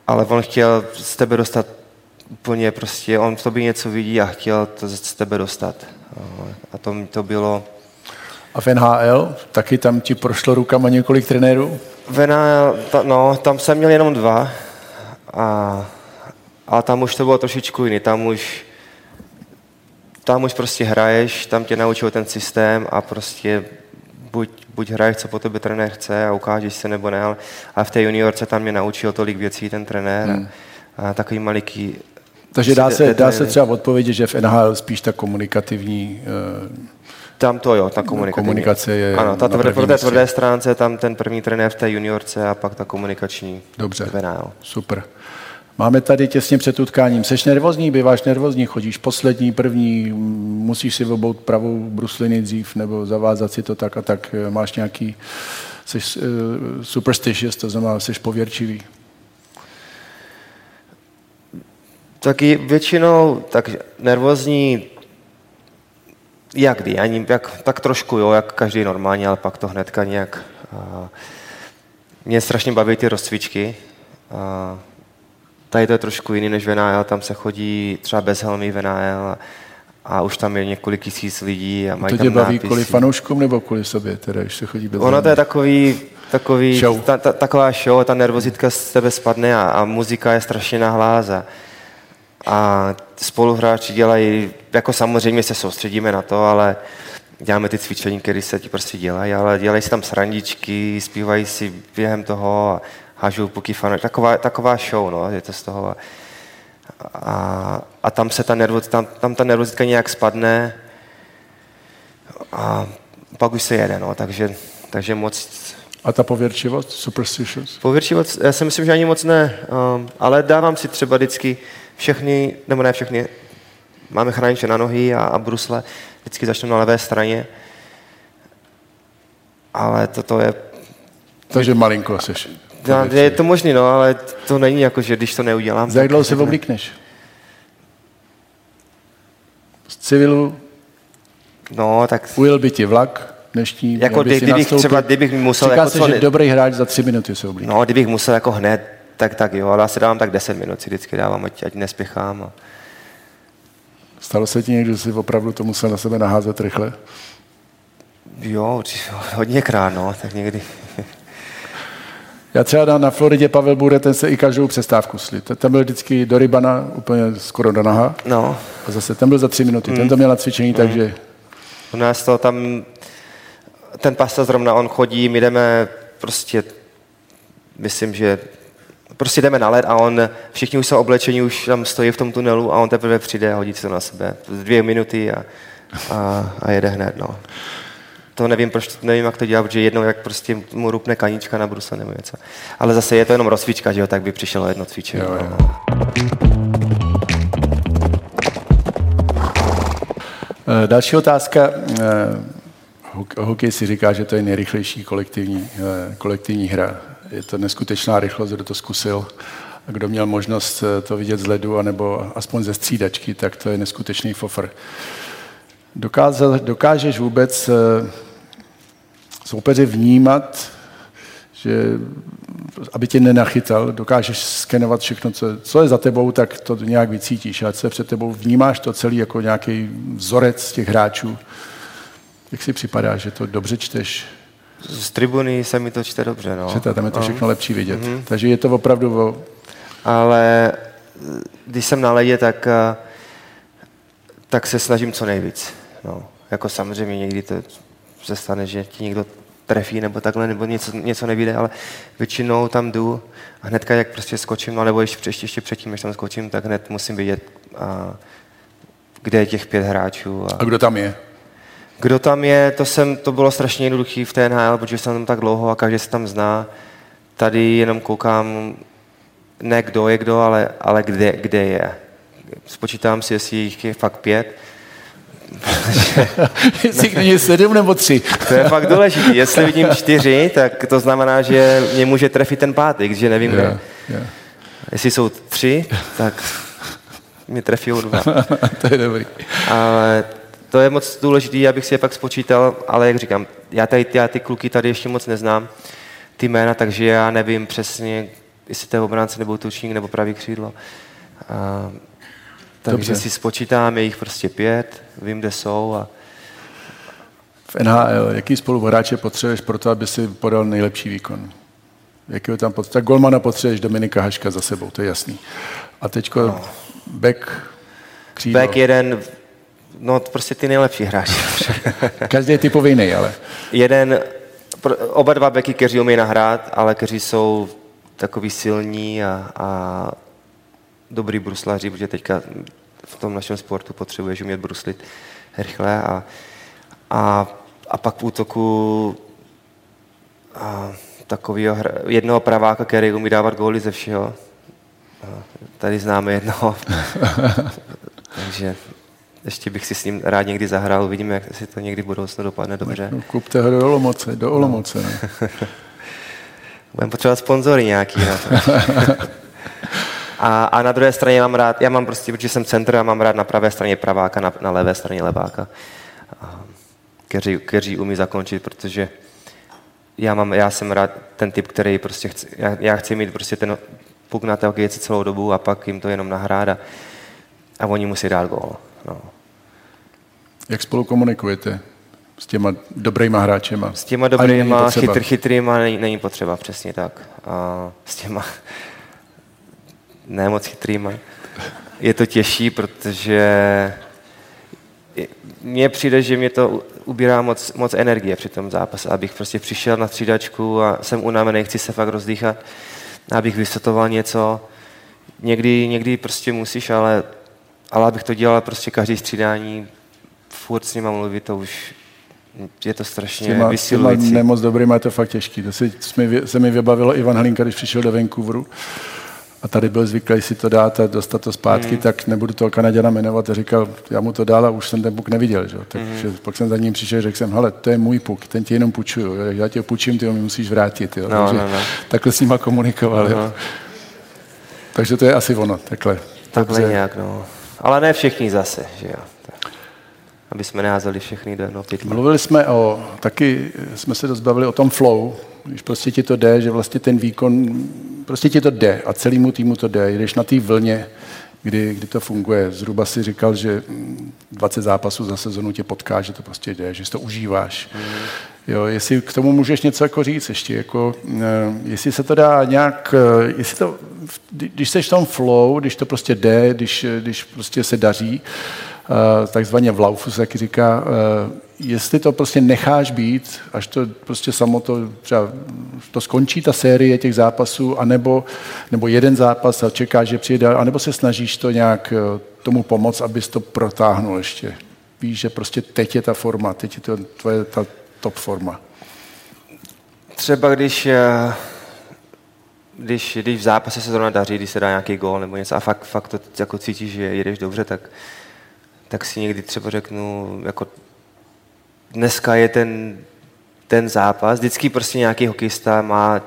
ale on chtěl z tebe dostat úplně prostě, on v tobě něco vidí a chtěl to z tebe dostat. A to, to bylo, A v NHL taky tam ti prošlo rukama několik trenérů? V NHL, ta, no, tam jsem měl jenom dva. A, a tam už to bylo trošičku jiný. Tam už, tam už prostě hraješ, tam tě naučil ten systém a prostě buď, buď hraješ, co po tebe trenér chce a ukážeš se nebo ne, ale, ale v té juniorce tam mě naučil tolik věcí ten trenér hmm. a, a takový maliký takže dá se, dá se třeba odpovědět, že v NHL spíš ta komunikativní uh, tam to jo, ta komunikace. Komunikace je Ano, ta tvrdé, po té tvrdé stránce tam ten první trenér v té juniorce a pak ta komunikační. Dobře, venál. super. Máme tady těsně před utkáním. Seš nervózní, býváš nervózní, chodíš poslední, první, musíš si obout pravou brusliny dřív nebo zavázat si to tak a tak. Máš nějaký, jsi uh, superstitious, to znamená, jsi pověrčivý. Taky většinou tak nervózní jak kdy, ani, jak, tak trošku, jo, jak každý normální, ale pak to hnedka nějak. A, mě strašně baví ty rozcvičky. A, tady to je trošku jiný než v NAL, tam se chodí třeba bez helmy v NAL a, a už tam je několik tisíc lidí a mají to tě tam baví nápisy. kvůli fanouškům nebo kvůli sobě, teda, když se chodí bez Ono to je takový, takový show. Ta, ta, taková show, ta nervozitka z tebe spadne a, a muzika je strašně nahlás a, a spoluhráči dělají, jako samozřejmě se soustředíme na to, ale děláme ty cvičení, které se ti prostě dělají, ale dělají si tam srandičky, zpívají si během toho a hážou puky fanů. Taková, taková show, no, je to z toho. A, a tam se ta nervoz, tam, tam ta nervozitka nějak spadne a pak už se jede, no, takže, takže moc... A ta pověrčivost, superstitious? Pověrčivost, já si myslím, že ani moc ne, um, ale dávám si třeba vždycky všechny, nebo ne všechny, máme chrániče na nohy a, a brusle, vždycky začnu na levé straně, ale toto je... Takže malinko seš. Já, je to možný, no, ale to není jako, že když to neudělám... Za jak dlouho se oblíkneš? Z civilu? No, tak... Ujel by ti vlak dnešní, jako kdy, kdybych nastoupit. třeba, kdybych musel... Říká jako se, co, že dobrý hráč za tři minuty se oblíkne. No, kdybych musel jako hned, tak tak jo, ale já si dávám tak 10 minut, si vždycky dávám, ať, ať nespěchám. A... Stalo se ti někdo, že jsi opravdu to musel na sebe naházet rychle? Jo, hodněkrát, no, tak někdy. Já třeba na, na Floridě Pavel Bude, ten se i každou přestávku slí. Ten byl vždycky do rybana, úplně skoro do naha. No. A zase ten byl za tři minuty. Mm. Ten to měl na cvičení, mm. takže... U nás to tam, ten pasta zrovna, on chodí, my jdeme prostě, myslím, že prostě jdeme na led a on, všichni už jsou oblečení, už tam stojí v tom tunelu a on teprve přijde a hodí se na sebe. Dvě minuty a, a, a jede hned, no. To nevím, proč, nevím, jak to dělá, protože jednou jak prostě mu rupne kanička na bruse nebo něco. Ale zase je to jenom rozcvička, že jo, tak by přišlo jedno cvičení. Jo, jo. No. Další otázka. Hokej si říká, že to je nejrychlejší kolektivní, kolektivní hra je to neskutečná rychlost, kdo to zkusil. A kdo měl možnost eh, to vidět z ledu, anebo aspoň ze střídačky, tak to je neskutečný fofr. Dokáze, dokážeš vůbec eh, soupeře vnímat, že aby tě nenachytal, dokážeš skenovat všechno, co, co je za tebou, tak to nějak vycítíš. A co je před tebou, vnímáš to celý jako nějaký vzorec těch hráčů. Jak si připadá, že to dobře čteš? Z tribuny se mi to čte dobře, no. Čete, tam je to všechno lepší vidět. Mm-hmm. Takže je to opravdu... O... Ale když jsem na ledě, tak, eh, tak se snažím co nejvíc. No. Jako samozřejmě někdy to se stane, že ti někdo trefí nebo takhle, nebo něco, něco nevíde, ale většinou tam jdu a hnedka jak prostě skočím, nebo ještě, ještě, ještě předtím, než tam skočím, tak hned musím vidět, a, kde je těch pět hráčů. A, a kdo tam je? Kdo tam je, to, jsem, to bylo strašně jednoduché v té NHL, protože jsem tam tak dlouho a každý se tam zná. Tady jenom koukám, ne kdo je kdo, ale, ale kde, kde je. Spočítám si, jestli jich je fakt pět. Jestli není sedm nebo tři. to je fakt důležité. Jestli vidím čtyři, tak to znamená, že mě může trefit ten pátý, že nevím yeah, kde. Yeah. Jestli jsou tři, tak mě trefí dva. to je dobrý. Ale to je moc důležité, abych si je pak spočítal, ale jak říkám, já, tady, já ty kluky tady ještě moc neznám, ty jména, takže já nevím přesně, jestli to je obránce nebo tučník nebo pravý křídlo. A, takže Dobře. si spočítám, je jich prostě pět, vím, kde jsou. A... v NHL, jaký spoluhráče potřebuješ pro to, aby si podal nejlepší výkon? Jakého tam potřebuješ? Tak Golmana potřebuješ Dominika Haška za sebou, to je jasný. A teďko no. back, křídlo. Back jeden, no prostě ty nejlepší hráči. Každý je typový jiný, ale... jeden, oba dva beky, kteří umí nahrát, ale kteří jsou takový silní a, a dobrý bruslaři, protože teďka v tom našem sportu potřebuješ umět bruslit rychle a, a, a pak v útoku a, takového jednoho praváka, který umí dávat góly ze všeho. A tady známe jednoho. Takže ještě bych si s ním rád někdy zahrál, uvidíme, jak si to někdy v budoucnu dopadne dobře. No, kupte ho do Olomoce, do Olomoce. No. Budeme potřebovat sponzory nějaký na to. A, a na druhé straně mám rád, já mám prostě, protože jsem centr, a mám rád na pravé straně praváka, na, na levé straně leváka, kteří, kteří umí zakončit, protože já, mám, já jsem rád ten typ, který prostě chci, já, já chci mít prostě ten puk na té celou dobu a pak jim to jenom nahrát a, a oni musí dát gól. No. Jak spolu komunikujete s těma dobrýma hráčema? S těma dobrýma, chytr, chytrýma není, není potřeba, přesně tak. A s těma ne moc chytrýma je to těžší, protože mně přijde, že mě to ubírá moc, moc energie při tom zápase, abych prostě přišel na střídačku a jsem unavený, chci se fakt rozdýchat, abych vysvětoval něco. Někdy, někdy prostě musíš, ale, ale abych to dělal prostě každý střídání, furt s nima mluvit, to už je to strašně těma, vysilující. Těma nemoc dobrýma je to fakt těžký. To si, se mi vybavilo Ivan Hlinka, když přišel do Vancouveru a tady byl zvyklý si to dát a dostat to zpátky, mm. tak nebudu toho Kanaděna jmenovat a říkal, já mu to dal a už jsem ten puk neviděl. Že? Takže mm. pak jsem za ním přišel a řekl jsem, hele, to je můj puk, ten ti jenom půjčuju, já tě půjčím, ty ho mi musíš vrátit. Jo? No, Takže no, no. takhle s nima komunikoval. No. Jo? Takže to je asi ono, takhle. Takhle Dobře. nějak, no. Ale ne všichni zase, že jo. Aby jsme neházeli všechny do jednoho Mluvili jsme o, taky jsme se dozbavili o tom flow, když prostě ti to jde, že vlastně ten výkon, prostě ti to jde a celému týmu to jde. Jdeš na té vlně, kdy, kdy to funguje. Zhruba si říkal, že 20 zápasů za sezonu tě potká, že to prostě jde, že si to užíváš. Mm. Jo, jestli k tomu můžeš něco jako říct ještě, jako, uh, jestli se to dá nějak, uh, jestli to, když jsi v tom flow, když to prostě jde, když, když prostě se daří, takzvaně v laufu se taky říká, uh, jestli to prostě necháš být, až to prostě samo to, třeba to skončí ta série těch zápasů, anebo, nebo jeden zápas a čekáš, že přijde, anebo se snažíš to nějak eh, tomu pomoct, abys to protáhnul ještě. Víš, že prostě teď je ta forma, teď je to tvoje ta top forma. Třeba když, eh, když, když v zápase se zrovna daří, když se dá nějaký gól nebo něco a fakt, fakt to jako cítíš, že jedeš dobře, tak, tak si někdy třeba řeknu, jako dneska je ten, ten zápas. Vždycky prostě nějaký hokejista má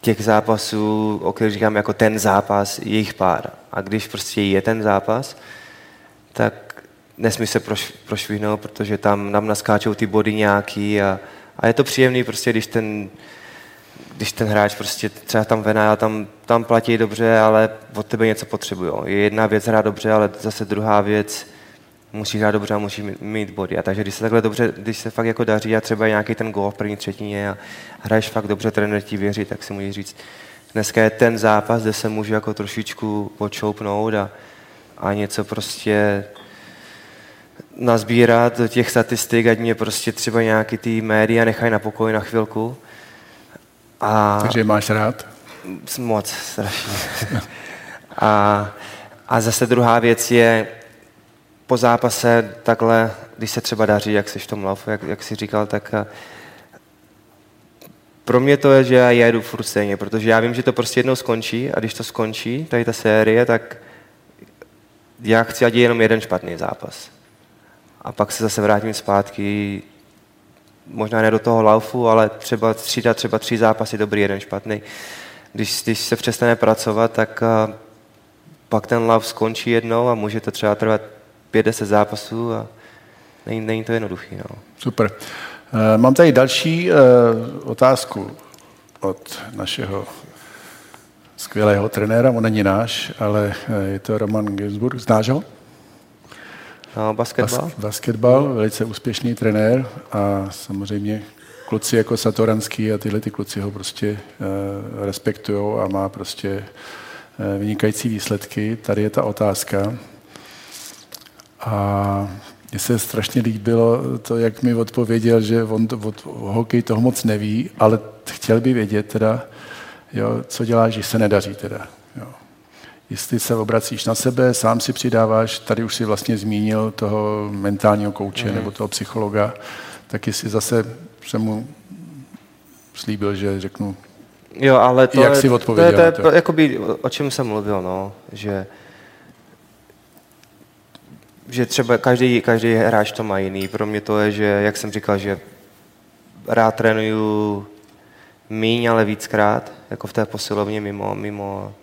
těch zápasů, o kterých říkám jako ten zápas, je jich pár. A když prostě je ten zápas, tak nesmí se proš, prošvihnout, protože tam nám naskáčou ty body nějaký a, a je to příjemný prostě, když ten, když ten hráč prostě třeba tam vená, tam, tam platí dobře, ale od tebe něco potřebují. Je jedna věc hrát dobře, ale zase druhá věc musí hrát dobře a musí mít body. A takže když se takhle dobře, když se fakt jako daří a třeba nějaký ten gol v první třetině a hraješ fakt dobře, trenér ti věří, tak si můžeš říct, dneska je ten zápas, kde se můžu jako trošičku počoupnout a, a něco prostě nazbírat do těch statistik, ať mě prostě třeba nějaký ty média nechají na pokoji na chvilku. A Takže máš rád? Moc, strašně. a, a zase druhá věc je, po zápase takhle, když se třeba daří, jak jsi v tom laufu, jak, jak jsi říkal, tak eh, pro mě to je, že já jedu furt stejně, protože já vím, že to prostě jednou skončí a když to skončí, tady ta série, tak já chci, ať je jenom jeden špatný zápas. A pak se zase vrátím zpátky, možná ne do toho laufu, ale třeba střídat třeba tři zápasy dobrý, jeden špatný. Když, když se přestane pracovat, tak eh, pak ten lauf skončí jednou a může to třeba trvat pět, deset zápasů a není, není to jednoduchý. No. Super. Eh, mám tady další eh, otázku od našeho skvělého trenéra, on není náš, ale je to Roman Ginsburg. Znáš ho? No, basketbal? Bas- basketbal, velice úspěšný trenér a samozřejmě kluci jako Satoranský a tyhle ty kluci ho prostě uh, respektují a má prostě uh, vynikající výsledky. Tady je ta otázka. A mně se strašně líbilo to, jak mi odpověděl, že on to, od hokej toho moc neví, ale chtěl by vědět teda, jo, co děláš, když se nedaří teda. Jo. Jestli se obracíš na sebe, sám si přidáváš, tady už si vlastně zmínil toho mentálního kouče mm. nebo toho psychologa, tak jestli zase jsem mu slíbil, že řeknu, Jo, ale to Jak je, to odpověděl je, to je to? jakoby, o čem jsem mluvil, no, že že třeba každý, každý hráč to má jiný. Pro mě to je, že, jak jsem říkal, že rád trénuju míň, ale víckrát, jako v té posilovně mimo, mimo,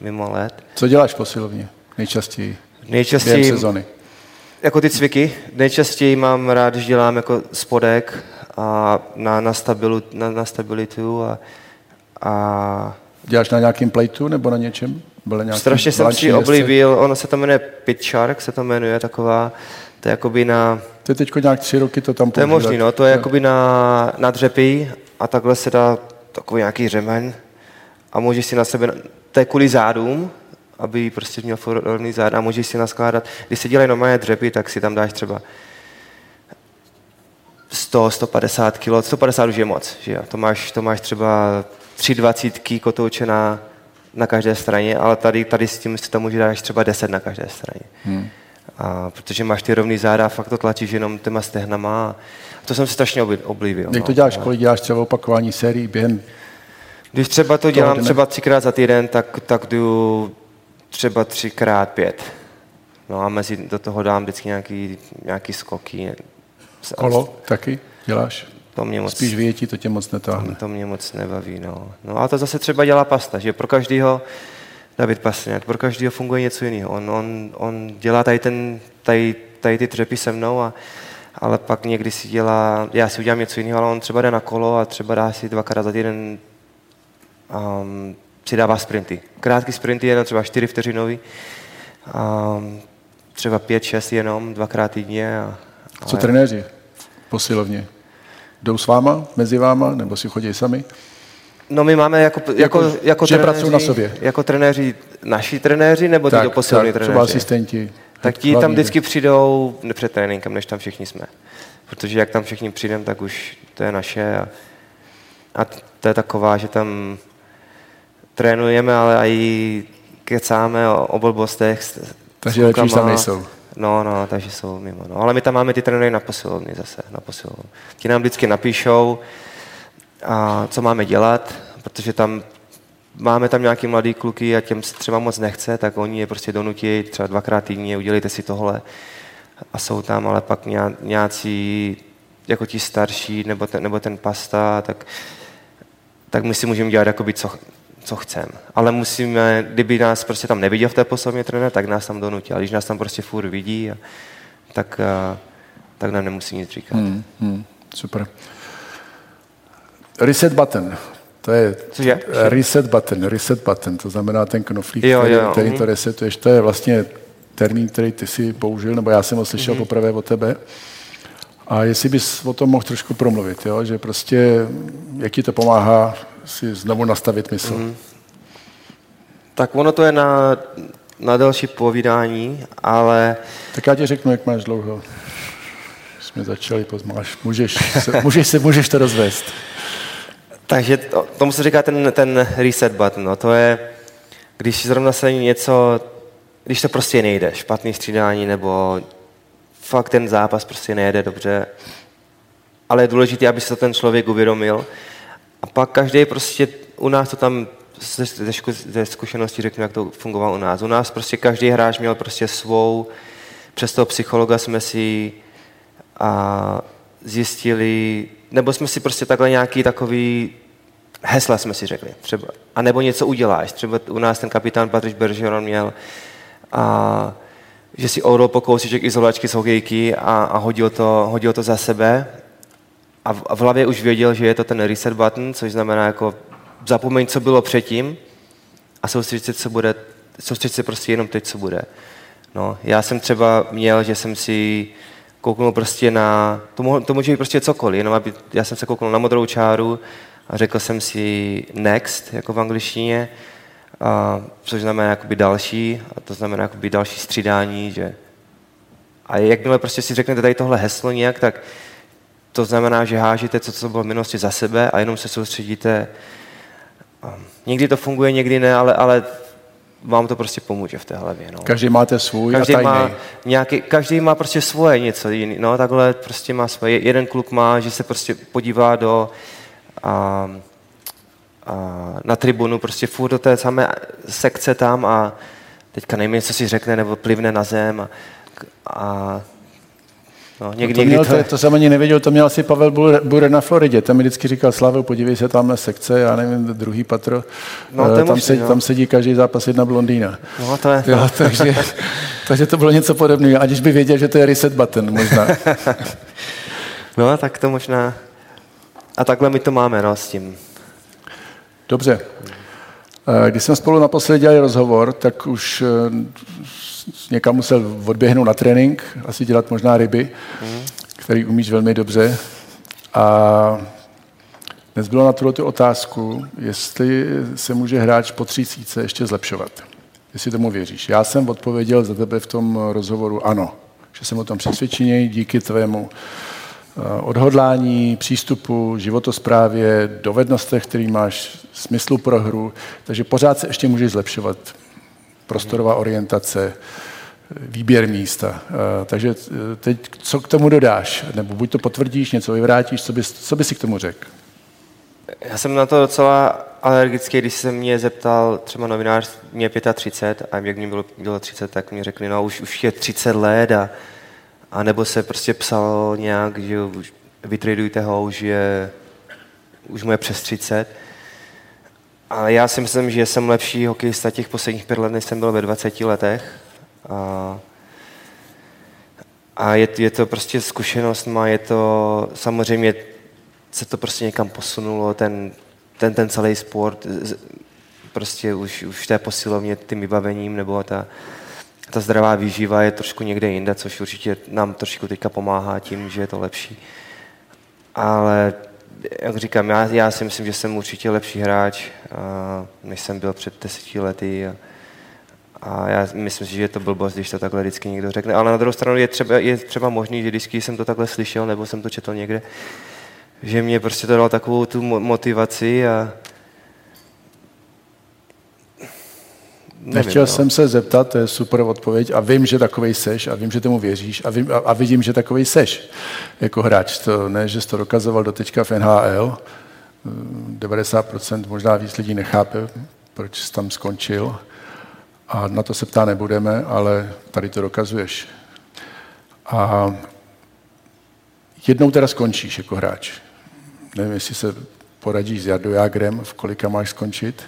mimo let. co děláš v posilovně nejčastěji během Nejčastěji, sezony? jako ty cviky, nejčastěji mám rád, když dělám jako spodek a na, na, stabilu, na, na stabilitu a, a Děláš na nějakém plateu nebo na něčem? Byl nějaký Strašně jsem si oblíbil, ono se to jmenuje Pit Shark, se to jmenuje taková, to je jakoby na, To je teď nějak tři roky to tam to je možný, no, to je jakoby na, na dřepy a takhle se dá takový nějaký řemen a můžeš si na sebe, to je kvůli zádům, aby prostě měl rovný zád a můžeš si naskládat, když se dělají normálně dřepy, tak si tam dáš třeba 100, 150 kg, 150 už je moc, že jo? To máš, to máš třeba 320 kotouče na, na každé straně, ale tady, tady s tím si tam může dáš třeba 10 na každé straně. Hmm. A protože máš ty rovný záda a fakt to tlačíš jenom těma stehnama. A to jsem si strašně oblíbil. Jak to děláš, kolik děláš třeba opakování sérií během Když třeba to dělám dne. třeba třikrát za týden, tak, tak jdu třeba třikrát pět. No a mezi do toho dám vždycky nějaký, nějaký skoky. Kolo taky děláš? To mě moc, Spíš vyjetí, to tě moc netáhne. to mě moc nebaví. No. no a to zase třeba dělá pasta, že pro každého, David Pastrňák, pro každého funguje něco jiného. On, on, on dělá tady, ten, tady, tady ty dřepy se mnou, a, ale pak někdy si dělá, já si udělám něco jiného, ale on třeba jde na kolo a třeba dá si dvakrát za týden um, přidává sprinty. Krátký sprinty, jenom třeba 4 vteřinový, um, třeba 5-6 jenom, dvakrát týdně. A, Co ale- trenéři posilovně? Jdou s váma, mezi váma, nebo si chodí sami? No my máme jako, jako, Jako, jako, že trenéři, na sobě. Jako trenéři, naši trenéři, nebo ty do posilní třeba trenéři? asistenti. Tak ti tam vždycky přijdou před tréninkem, než tam všichni jsme. Protože jak tam všichni přijdeme, tak už to je naše. A, a to je taková, že tam trénujeme, ale i kecáme o, o blbostech. s- Takže lepší tam nejsou. No, no, takže jsou mimo. No. Ale my tam máme ty trenéry na posilovny zase, na posilovnu. Ti nám vždycky napíšou, a co máme dělat, protože tam máme tam nějaký mladý kluky a těm třeba moc nechce, tak oni je prostě donutí třeba dvakrát týdně, udělejte si tohle. A jsou tam ale pak ně- nějací, jako ti starší, nebo ten, nebo ten pasta, tak, tak my si můžeme dělat jakoby co, co chceme. Ale musíme, kdyby nás prostě tam neviděl v té poslední trenér, tak nás tam donutí. Ale když nás tam prostě furt vidí, a, tak, a, tak nám nemusí nic říkat. Hmm. Hmm, super. Reset button. To je Cože? eh, reset button, reset button, to znamená ten knoflík, Jo, který, jo, který to resetuješ. To je vlastně termín, který ty si použil, nebo já jsem ho slyšel Mhm. poprvé od tebe. A jestli bys o tom mohl trošku promluvit, jo? že prostě, jak ti to pomáhá si znovu nastavit mysl. Mhm. Tak ono to je na, na další povídání, ale Tak já ti řeknu, jak máš dlouho. Jsme začali, pozmáš. Můžeš se, můžeš, se, můžeš to rozvést. Takže to, tomu se říká ten, ten reset button. No. To je, když zrovna se něco, když to prostě nejde, špatný střídání nebo fakt ten zápas prostě nejde dobře, ale je důležité, aby se to ten člověk uvědomil. A pak každý prostě, u nás to tam ze, ze, zku- ze zkušenosti řeknu, jak to fungovalo u nás. U nás prostě každý hráč měl prostě svou, přes toho psychologa jsme si a zjistili, nebo jsme si prostě takhle nějaký takový hesla jsme si řekli. Třeba, a nebo něco uděláš. Třeba u nás ten kapitán Patriš Bergeron měl a že si ourol po kousíček izolačky z hokejky a, a hodil, to, hodil to za sebe a v, a v hlavě už věděl, že je to ten reset button, což znamená jako zapomeň, co bylo předtím a soustředit se, co bude, soustředit se prostě jenom teď, co bude. No, já jsem třeba měl, že jsem si kouknul prostě na, to, mo, to může být prostě cokoliv, jenom aby, já jsem se kouknul na modrou čáru a řekl jsem si next, jako v angličtině, a, což znamená jakoby další, a to znamená jakoby další střídání, že a jakmile prostě si řeknete tady tohle heslo nějak, tak to znamená, že hážíte to, co bylo v minulosti za sebe a jenom se soustředíte. Někdy to funguje, někdy ne, ale, ale vám to prostě pomůže v té hlavě. No. Každý máte svůj každý a má nějaký, každý má prostě svoje něco jiný. No, takhle prostě má svoje. Jeden kluk má, že se prostě podívá do a, a, na tribunu, prostě furt do té samé sekce tam a teďka nevím, co si řekne, nebo plivne na zem a, a No, někdy, to, měl, to, to jsem ani nevěděl, to měl asi Pavel Bure na Floridě. Tam mi vždycky říkal, Slavel, podívej se tam na sekce, já nevím, druhý patro. No, tam, možný, sedí, no. tam sedí každý zápas jedna blondýna. No, to je. Jo, takže, takže to bylo něco podobného, aniž by věděl, že to je reset button možná. no, tak to možná. A takhle my to máme, no, s tím. Dobře. Eh, když jsme spolu naposledy dělali rozhovor, tak už eh, někam musel odběhnout na trénink, asi dělat možná ryby, který umíš velmi dobře. A dnes bylo na tuto otázku, jestli se může hráč po třísíce ještě zlepšovat. Jestli tomu věříš. Já jsem odpověděl za tebe v tom rozhovoru ano, že jsem o tom přesvědčený díky tvému odhodlání, přístupu, životosprávě, dovednostech, který máš, smyslu pro hru, takže pořád se ještě můžeš zlepšovat prostorová orientace, výběr místa. Eh, takže eh, teď co k tomu dodáš? Nebo buď to potvrdíš, něco vyvrátíš, co bys, co by si k tomu řekl? Já jsem na to docela alergický, když se mě zeptal třeba novinář, mě 35 a jak mě bylo, bylo 30, tak mi řekli, no už, už je 30 let a, a nebo se prostě psalo nějak, že už vytradujte ho, už je, už mu je přes 30. A já si myslím, že jsem lepší hokejista těch posledních pět let, než jsem byl ve 20 letech. A, a je, je to prostě zkušenost má, je to samozřejmě se to prostě někam posunulo, ten, ten, ten celý sport, prostě už, už té posilovně tím vybavením, nebo ta, ta zdravá výživa je trošku někde jinde, což určitě nám trošku teďka pomáhá tím, že je to lepší. Ale jak říkám, já, já si myslím, že jsem určitě lepší hráč, a, než jsem byl před deseti lety. A, a já myslím si, že je to blbost, když to takhle vždycky někdo řekne. Ale na druhou stranu je třeba, je třeba možný, že vždycky jsem to takhle slyšel, nebo jsem to četl někde, že mě prostě to dalo takovou tu motivaci a Nevím, Nechtěl no. jsem se zeptat, to je super odpověď a vím, že takovej seš a vím, že tomu věříš a, vím, a, a vidím, že takovej seš jako hráč. To, ne, že jsi to dokazoval do teďka v NHL. 90% možná víc lidí nechápe, proč jsi tam skončil. A na to se ptá nebudeme, ale tady to dokazuješ. A jednou teda skončíš jako hráč. Nevím, jestli se poradíš s Jardo Jágrem, v kolika máš skončit.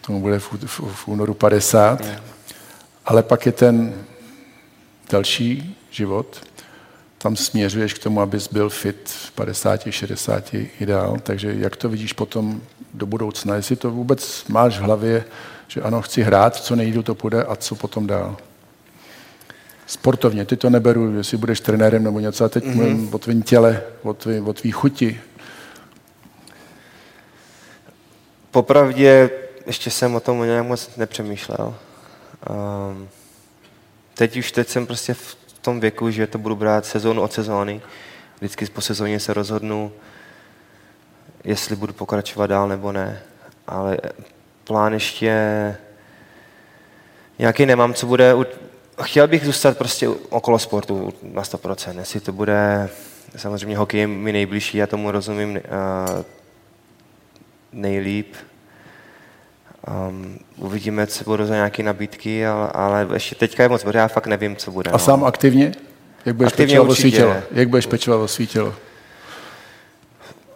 Tomu bude v, v, v únoru 50. Ale pak je ten další život. Tam směřuješ k tomu, abys byl fit v 50, 60 ideál. Takže jak to vidíš potom do budoucna? Jestli to vůbec máš v hlavě, že ano, chci hrát, co nejdu, to půjde a co potom dál. Sportovně, ty to neberu, jestli budeš trenérem nebo něco, a teď mm-hmm. mluvím o tvém těle, o tvý, o tvý chuti. Popravdě ještě jsem o tom nějak moc nepřemýšlel. Um, teď už teď jsem prostě v tom věku, že to budu brát sezónu od sezóny. Vždycky po sezóně se rozhodnu, jestli budu pokračovat dál nebo ne. Ale plán ještě nějaký nemám, co bude... Chtěl bych zůstat prostě okolo sportu na 100%. Jestli to bude... Samozřejmě hokej je mi nejbližší, já tomu rozumím uh, nejlíp. Um, uvidíme, co budou za nějaké nabídky, ale, ale ještě teďka je moc, protože já fakt nevím, co bude. A no. sám aktivně? Jak budeš aktivně pečovat o? Jak budeš pečovat o svý tělo?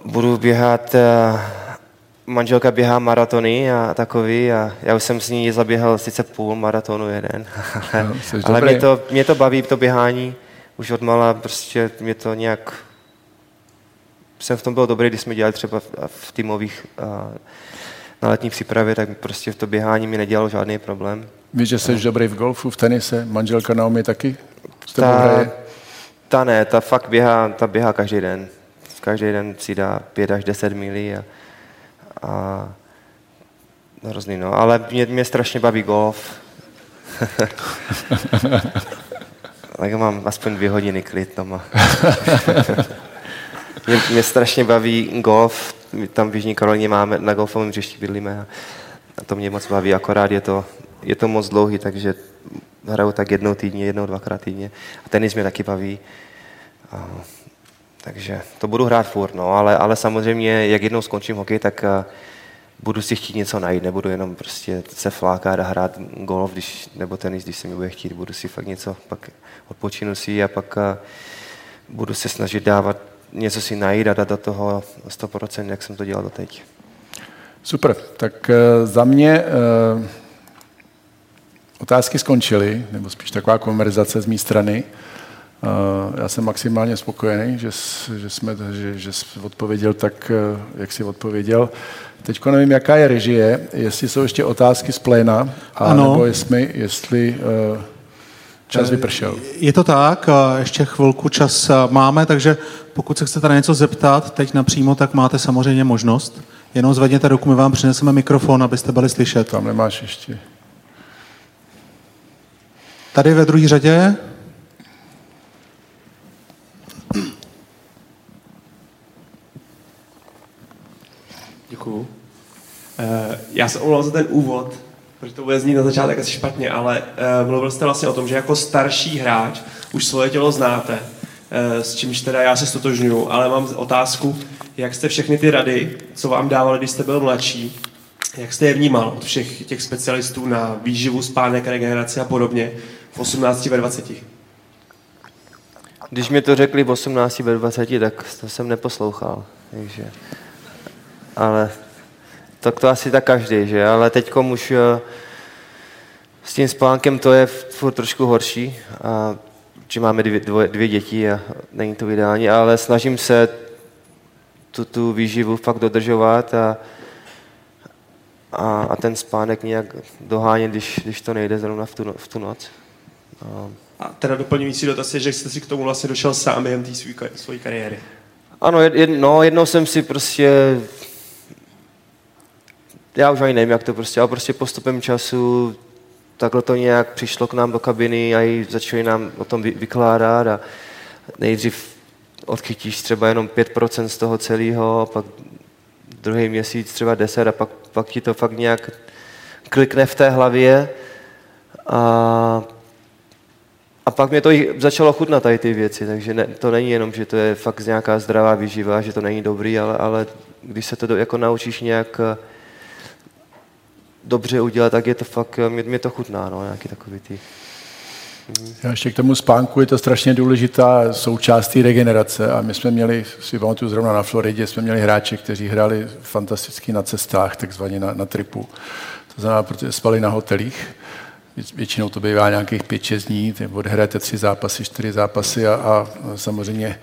Budu běhat uh, manželka běhá maratony a takový a já už jsem s ní zaběhal sice půl maratonu jeden, ale, no, ale mě, to, mě to baví, to běhání. Už od mala prostě mě to nějak... Jsem v tom byl dobrý, když jsme dělali třeba v, v týmových uh, na letní přípravě, tak prostě v to běhání mi nedělalo žádný problém. Víš, že jsi dobrý v golfu, v tenise, manželka Naomi taky s Ta, hraje? ta ne, ta fakt běhá, ta běhá každý den. Každý den si dá 5 až 10 milí a, a hrozný, no. Ale mě, mě strašně baví golf. tak mám aspoň dvě hodiny klid doma. mě, mě strašně baví golf, tam v Jižní Karolině máme, na golfovém hřišti bydlíme a, a to mě moc baví, akorát je to, je to moc dlouhý, takže hraju tak jednou týdně, jednou, dvakrát týdně. A tenis mě taky baví. A, takže to budu hrát furt, no, ale, ale samozřejmě, jak jednou skončím hokej, tak a, budu si chtít něco najít, nebudu jenom prostě se flákat a hrát golf, když, nebo tenis, když se mi bude chtít, budu si fakt něco, pak odpočinu si a pak a, budu se snažit dávat něco si najít a dát do toho 100%, jak jsem to dělal doteď. Super, tak uh, za mě uh, otázky skončily, nebo spíš taková konverzace z mé strany. Uh, já jsem maximálně spokojený, že, že, jsme, že, že jsi odpověděl tak, jak jsi odpověděl. Teď nevím, jaká je režie, jestli jsou ještě otázky z pléna, a ano. nebo jestli, jestli uh, čas vypršel. Je to tak, ještě chvilku čas máme, takže pokud se chcete na něco zeptat teď napřímo, tak máte samozřejmě možnost. Jenom zvedněte ruku, my vám přineseme mikrofon, abyste byli slyšet. Tam nemáš ještě. Tady ve druhé řadě. Děkuju. Eh, já se omlouvám za ten úvod, protože to bude znít na začátek asi špatně, ale uh, mluvil jste vlastně o tom, že jako starší hráč už svoje tělo znáte, uh, s čímž teda já se stotožňuju, ale mám otázku, jak jste všechny ty rady, co vám dávali, když jste byl mladší, jak jste je vnímal od všech těch specialistů na výživu, spánek, regeneraci a podobně v 18 ve 20? Když mi to řekli v 18 ve 20, tak to jsem neposlouchal. Takže. Ale tak to asi tak každý, že? Ale teď už eh, s tím spánkem to je furt trošku horší, a, že máme dvě, dvě, dvě děti a není to ideální, ale snažím se tu, tu výživu fakt dodržovat a, a, a ten spánek nějak dohánět, když, když to nejde zrovna v tu, v tu noc. A, a teda doplňující dotaz je, že jste si k tomu vlastně došel sám během té své kariéry. Ano, jed, no, jednou jsem si prostě já už ani nevím, jak to prostě, ale prostě postupem času takhle to nějak přišlo k nám do kabiny a i začali nám o tom vykládat a nejdřív odchytíš třeba jenom 5% z toho celého, pak druhý měsíc třeba 10 a pak, pak ti to fakt nějak klikne v té hlavě a, a pak mě to začalo chutnat tady ty věci, takže ne, to není jenom, že to je fakt nějaká zdravá výživa, že to není dobrý, ale, ale když se to do, jako naučíš nějak dobře udělat, tak je to fakt, mě, mě to chutná, no, nějaký takový ty. Já ještě k tomu spánku je to strašně důležitá součást té regenerace a my jsme měli, si pamatuju zrovna na Floridě, jsme měli hráče, kteří hráli fantasticky na cestách, takzvaně na, na tripu. To znamená, protože spali na hotelích, většinou to bývá nějakých 5-6 dní, odhrajete tři zápasy, čtyři zápasy a, a samozřejmě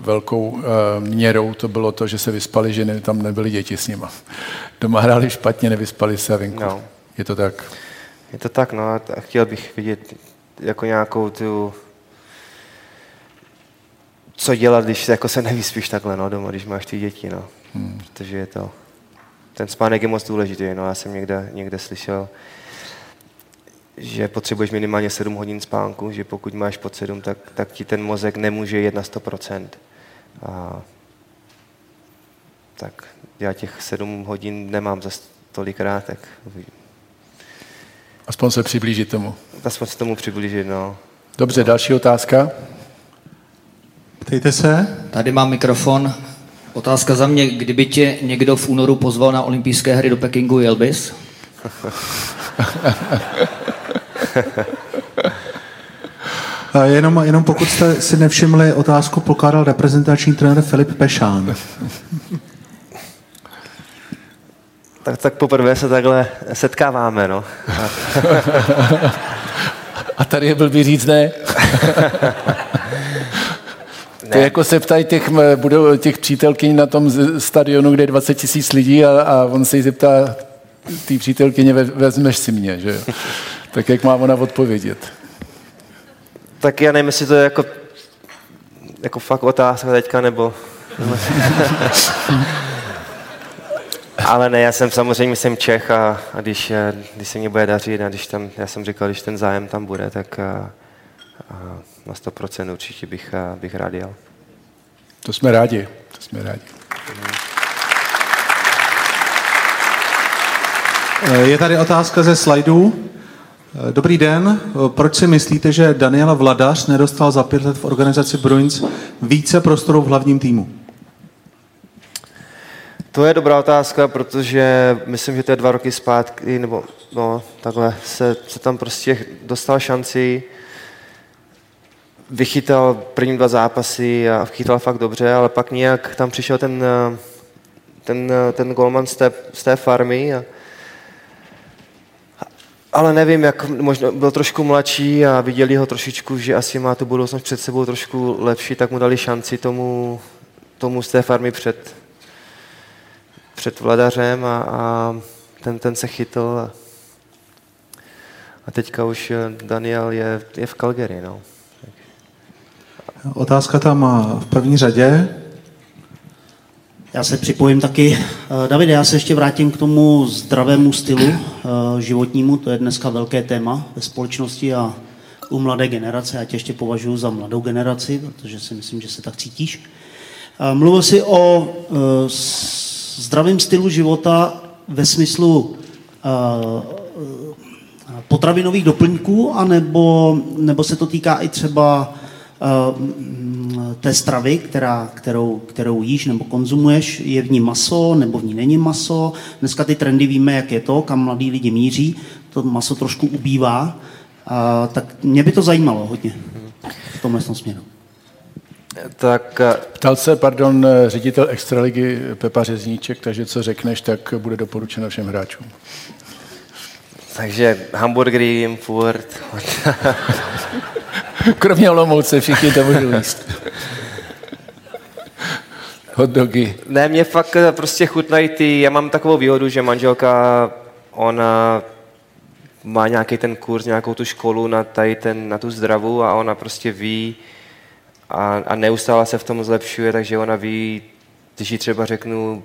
velkou uh, měrou to bylo to, že se vyspali, že ne, tam nebyly děti s nima. Doma hráli špatně, nevyspali se venku. No. Je to tak? Je to tak, no a chtěl bych vidět jako nějakou tu co dělat, když jako se nevyspíš takhle no, doma, když máš ty děti, no. Hmm. Protože je to, ten spánek je moc důležitý, no, já jsem někde, někde slyšel, že potřebuješ minimálně 7 hodin spánku, že pokud máš pod 7, tak, tak ti ten mozek nemůže jet na 100%. A, tak já těch 7 hodin nemám za tolikrát, tak Aspoň se přiblížit tomu. Aspoň se tomu přiblížit, no. Dobře, no. další otázka. Ptejte se. Tady mám mikrofon. Otázka za mě, kdyby tě někdo v únoru pozval na olympijské hry do Pekingu, jel bys? jenom, jenom pokud jste si nevšimli, otázku pokládal reprezentační trenér Filip Pešán. tak, tak poprvé se takhle setkáváme, no. A tady je blbý říct ne? To je jako se ptají těch, budou, těch přítelkyň na tom stadionu, kde je 20 tisíc lidí a, a on se jí zeptá, ty přítelkyně, ve- vezmeš si mě, že jo? Tak jak má ona odpovědět? Tak já nevím, jestli to je jako, jako fakt otázka teďka, nebo... Ale ne, já jsem samozřejmě jsem Čech a, a když, eh, když se mě bude dařit a když tam, já jsem říkal, když ten zájem tam bude, tak a, a na 100% určitě bych, a, bych rád jel. To jsme rádi, to jsme rádi. Je tady otázka ze slajdů. Dobrý den. Proč si myslíte, že Daniela Vladař nedostal za pět let v organizaci Bruins více prostoru v hlavním týmu? To je dobrá otázka, protože myslím, že to je dva roky zpátky, nebo no, takhle, se, se tam prostě dostal šanci, vychytal první dva zápasy a chytal fakt dobře, ale pak nějak tam přišel ten, eh, ten, eh, ten golman z té, z té farmy a, ale nevím, jak možná byl trošku mladší a viděli ho trošičku, že asi má tu budoucnost před sebou trošku lepší, tak mu dali šanci tomu, tomu z té farmy před, před vladařem a, a ten, ten se chytl a, a teďka už Daniel je, je v Calgary. No. Otázka tam v první řadě. Já se připojím taky. Eh, Davide, já se ještě vrátím k tomu zdravému stylu eh, životnímu. To je dneska velké téma ve společnosti a u mladé generace. Já tě ještě považuji za mladou generaci, protože si myslím, že se tak cítíš. Eh, Mluvil jsi o zdravém stylu života ve smyslu potravinových doplňků, anebo, nebo se to týká i třeba té stravy, která, kterou, kterou jíš nebo konzumuješ, je v ní maso nebo v ní není maso. Dneska ty trendy víme, jak je to, kam mladí lidi míří, to maso trošku ubývá, a, tak mě by to zajímalo hodně v tomhle tom směru. Tak eh, Ptal se, pardon, ředitel Extraligy Pepa Řezníček, takže co řekneš, tak bude doporučeno všem hráčům. takže hamburgery jim furt. Kromě Olomouce všichni to můžou jíst. Hot dogy. Ne, mě fakt eh, prostě chutnají ty, já mám takovou výhodu, že manželka, ona má nějaký ten kurz, nějakou tu školu na, tady ten, na tu zdravu a ona prostě ví a, a neustále se v tom zlepšuje, takže ona ví, když jí třeba řeknu,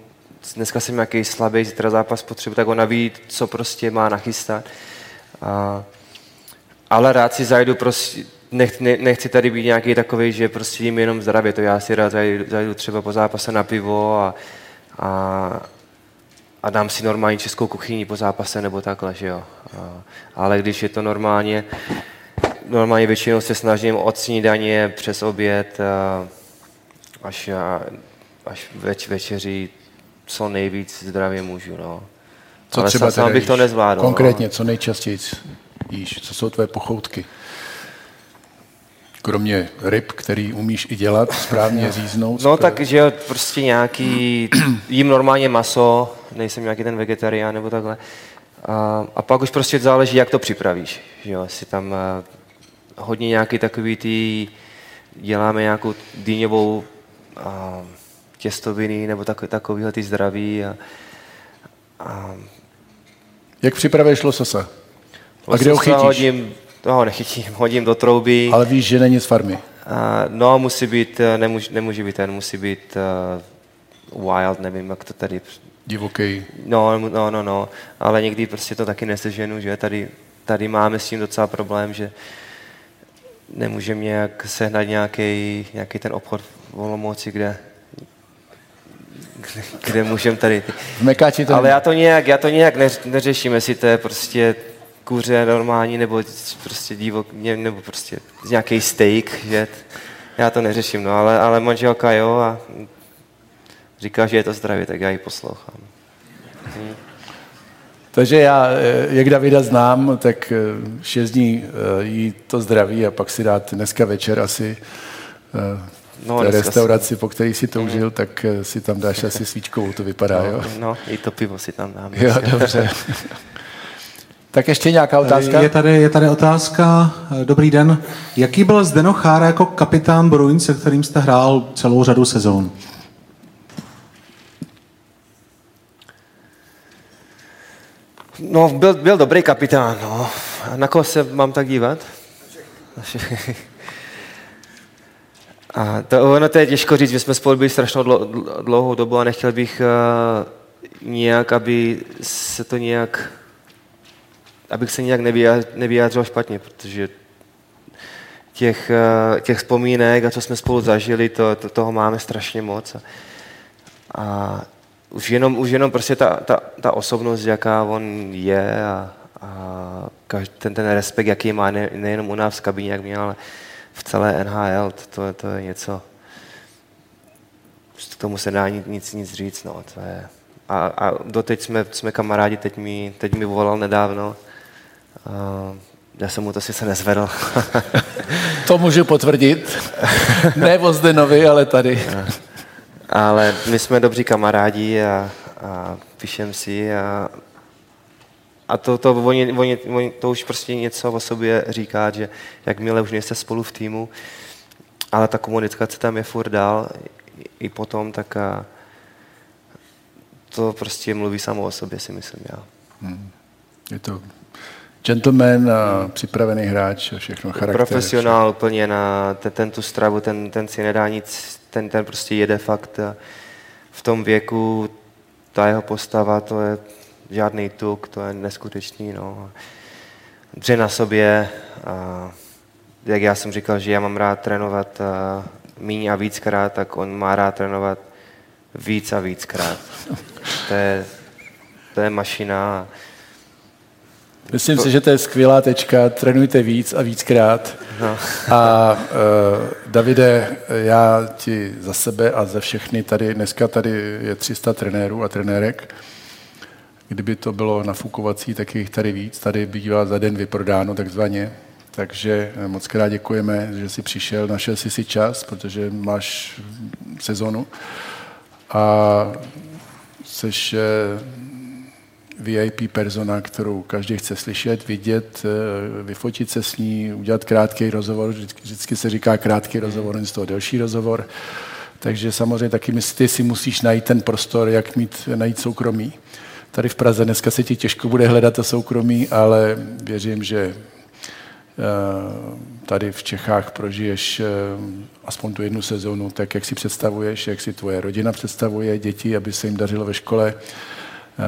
dneska jsem nějaký slabý, zítra zápas potřebuji, tak ona ví, co prostě má nachystat. A, ale rád si zajdu prostě, nech, ne, nechci tady být nějaký takový, že prostě jím jenom zdravě, to já si rád zajdu, zajdu třeba po zápase na pivo a, a, a dám si normální českou kuchyni po zápase nebo takhle, že jo. A, ale když je to normálně, normálně většinou se snažím od snídaně přes oběd a, až, a, až več, večeří co nejvíc zdravě můžu, no. Co ale třeba sám teda bych to nezvládl. Konkrétně, No. co nejčastěji jíš? Co jsou tvoje pochoutky? Kromě ryb, který umíš i dělat, správně říznout. No tak, že prostě nějaký, jím normálně maso, nejsem nějaký ten vegetarián nebo takhle. A, a pak už prostě záleží, jak to připravíš. Že jo, si tam a, hodně nějaký takový ty, děláme nějakou dýňovou a, těstoviny nebo tak, takovýhle ty zdraví. A, a, Jak připravuješ lososa? A kde ho chytíš? Hodím, toho nechytím, hodím do trouby. Ale víš, že není z farmy. A, no, musí být, eh, nemůže, nemůže být ten, musí být uh, wild, nevím, jak to tady... Divoký. No, no, no, no, ale někdy prostě to taky neseženu, že tady, tady máme s tím docela problém, že nemůžeme nějak sehnat nějaký, nějaký ten obchod v Olomouci, kde, kde, kde můžeme tady... Mekáči to Ale já to nějak, já to nějak neř- neřeším, jestli to je prostě kuře normální, nebo prostě divok, ne- nebo prostě nějaký steak, že já to neřeším, no, ale, ale manželka jo a říká, že je to zdravě, tak já ji poslouchám. Takže já, eh, jak Davida znám, tak eh, šest dní eh, jí to zdraví a pak si dát dneska večer asi No, v té restauraci, po který si toužil, tak eh, si tam dáš asi svíčkovou, to vypadá, jo? No, i to pivo si tam dáme. Jo, dobře. Tak ještě nějaká otázka? Je tady, je tady otázka. Dobrý den. Jaký byl Zdeno Chára jako kapitán Bruin, se kterým jste hrál celou řadu sezón? No, byl, byl dobrý kapitán. No. Na koho se mám tak dívat? A to, ono to je těžko říct, my jsme spolu byli strašnou dlouhou dobu a nechtěl bych uh, nějak, aby se to nějak, abych se nějak nevyjádřil špatně, protože těch, uh, těch vzpomínek a co jsme spolu zažili, to, to, toho máme strašně moc. A, a už jenom, už jenom prostě ta, ta, ta osobnost, jaká on je a, a ten, ten respekt, jaký má ne, nejenom u nás v kabině, jak měl, ale v celé NHL, to, to je něco, k tomu se dá nic, nic říct, no, to je, a, a doteď jsme, jsme kamarádi, teď mi, teď mi volal nedávno, já jsem mu to sice nezvedl. to můžu potvrdit. ne o Zdenovi, ale tady. ale my jsme dobří kamarádi a, a píšem si a a to, to, oni, oni, oni, to už prostě něco o sobě říká, že jakmile už nejste spolu v týmu, ale ta komunikace tam je furt dál i potom, tak a to prostě mluví samo o sobě, si myslím já. Hmm. Je to gentleman a připravený hráč a všechno charakter. Profesionál úplně na ten, ten tu stravu, ten, ten si nedá nic, ten, ten prostě jede fakt v tom věku, ta jeho postava, to je žádný tuk, to je neskutečný. No. Dře na sobě, a, jak já jsem říkal, že já mám rád trénovat a, míň a víckrát, tak on má rád trénovat víc a víckrát. To je, to je mašina. Myslím to... si, že to je skvělá tečka. Trénujte víc a víckrát. No. a uh, Davide, já ti za sebe a za všechny tady, dneska tady je 300 trenérů a trenérek. Kdyby to bylo nafukovací, tak jich tady víc. Tady bývá za den vyprodáno takzvaně. Takže eh, moc krát děkujeme, že jsi přišel, našel jsi si čas, protože máš sezonu a jsi VIP persona, kterou každý chce slyšet, vidět, eh, vyfotit se s ní, udělat krátký rozhovor. Vždycky se říká krátký rozhovor, z toho delší rozhovor. Takže samozřejmě taky ty si musíš najít ten prostor, jak mít, najít soukromí. Tady v Praze dneska se ti těžko bude hledat to soukromí, ale věřím, že eh, tady v Čechách prožiješ eh, aspoň tu jednu sezónu tak, jak si představuješ, jak si tvoje rodina představuje, děti, aby se jim dařilo ve škole,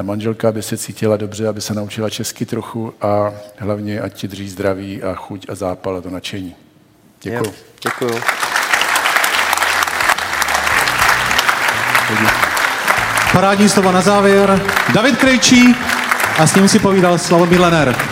manželka, aby se cítila dobře, aby se naučila česky trochu a hlavně, ať ti drží zdraví a chuť a zápal a to nadšení. Děkuji. Děkuji. Parádní slova na závěr. David Krejčí a s ním si povídal Slavomír Lener.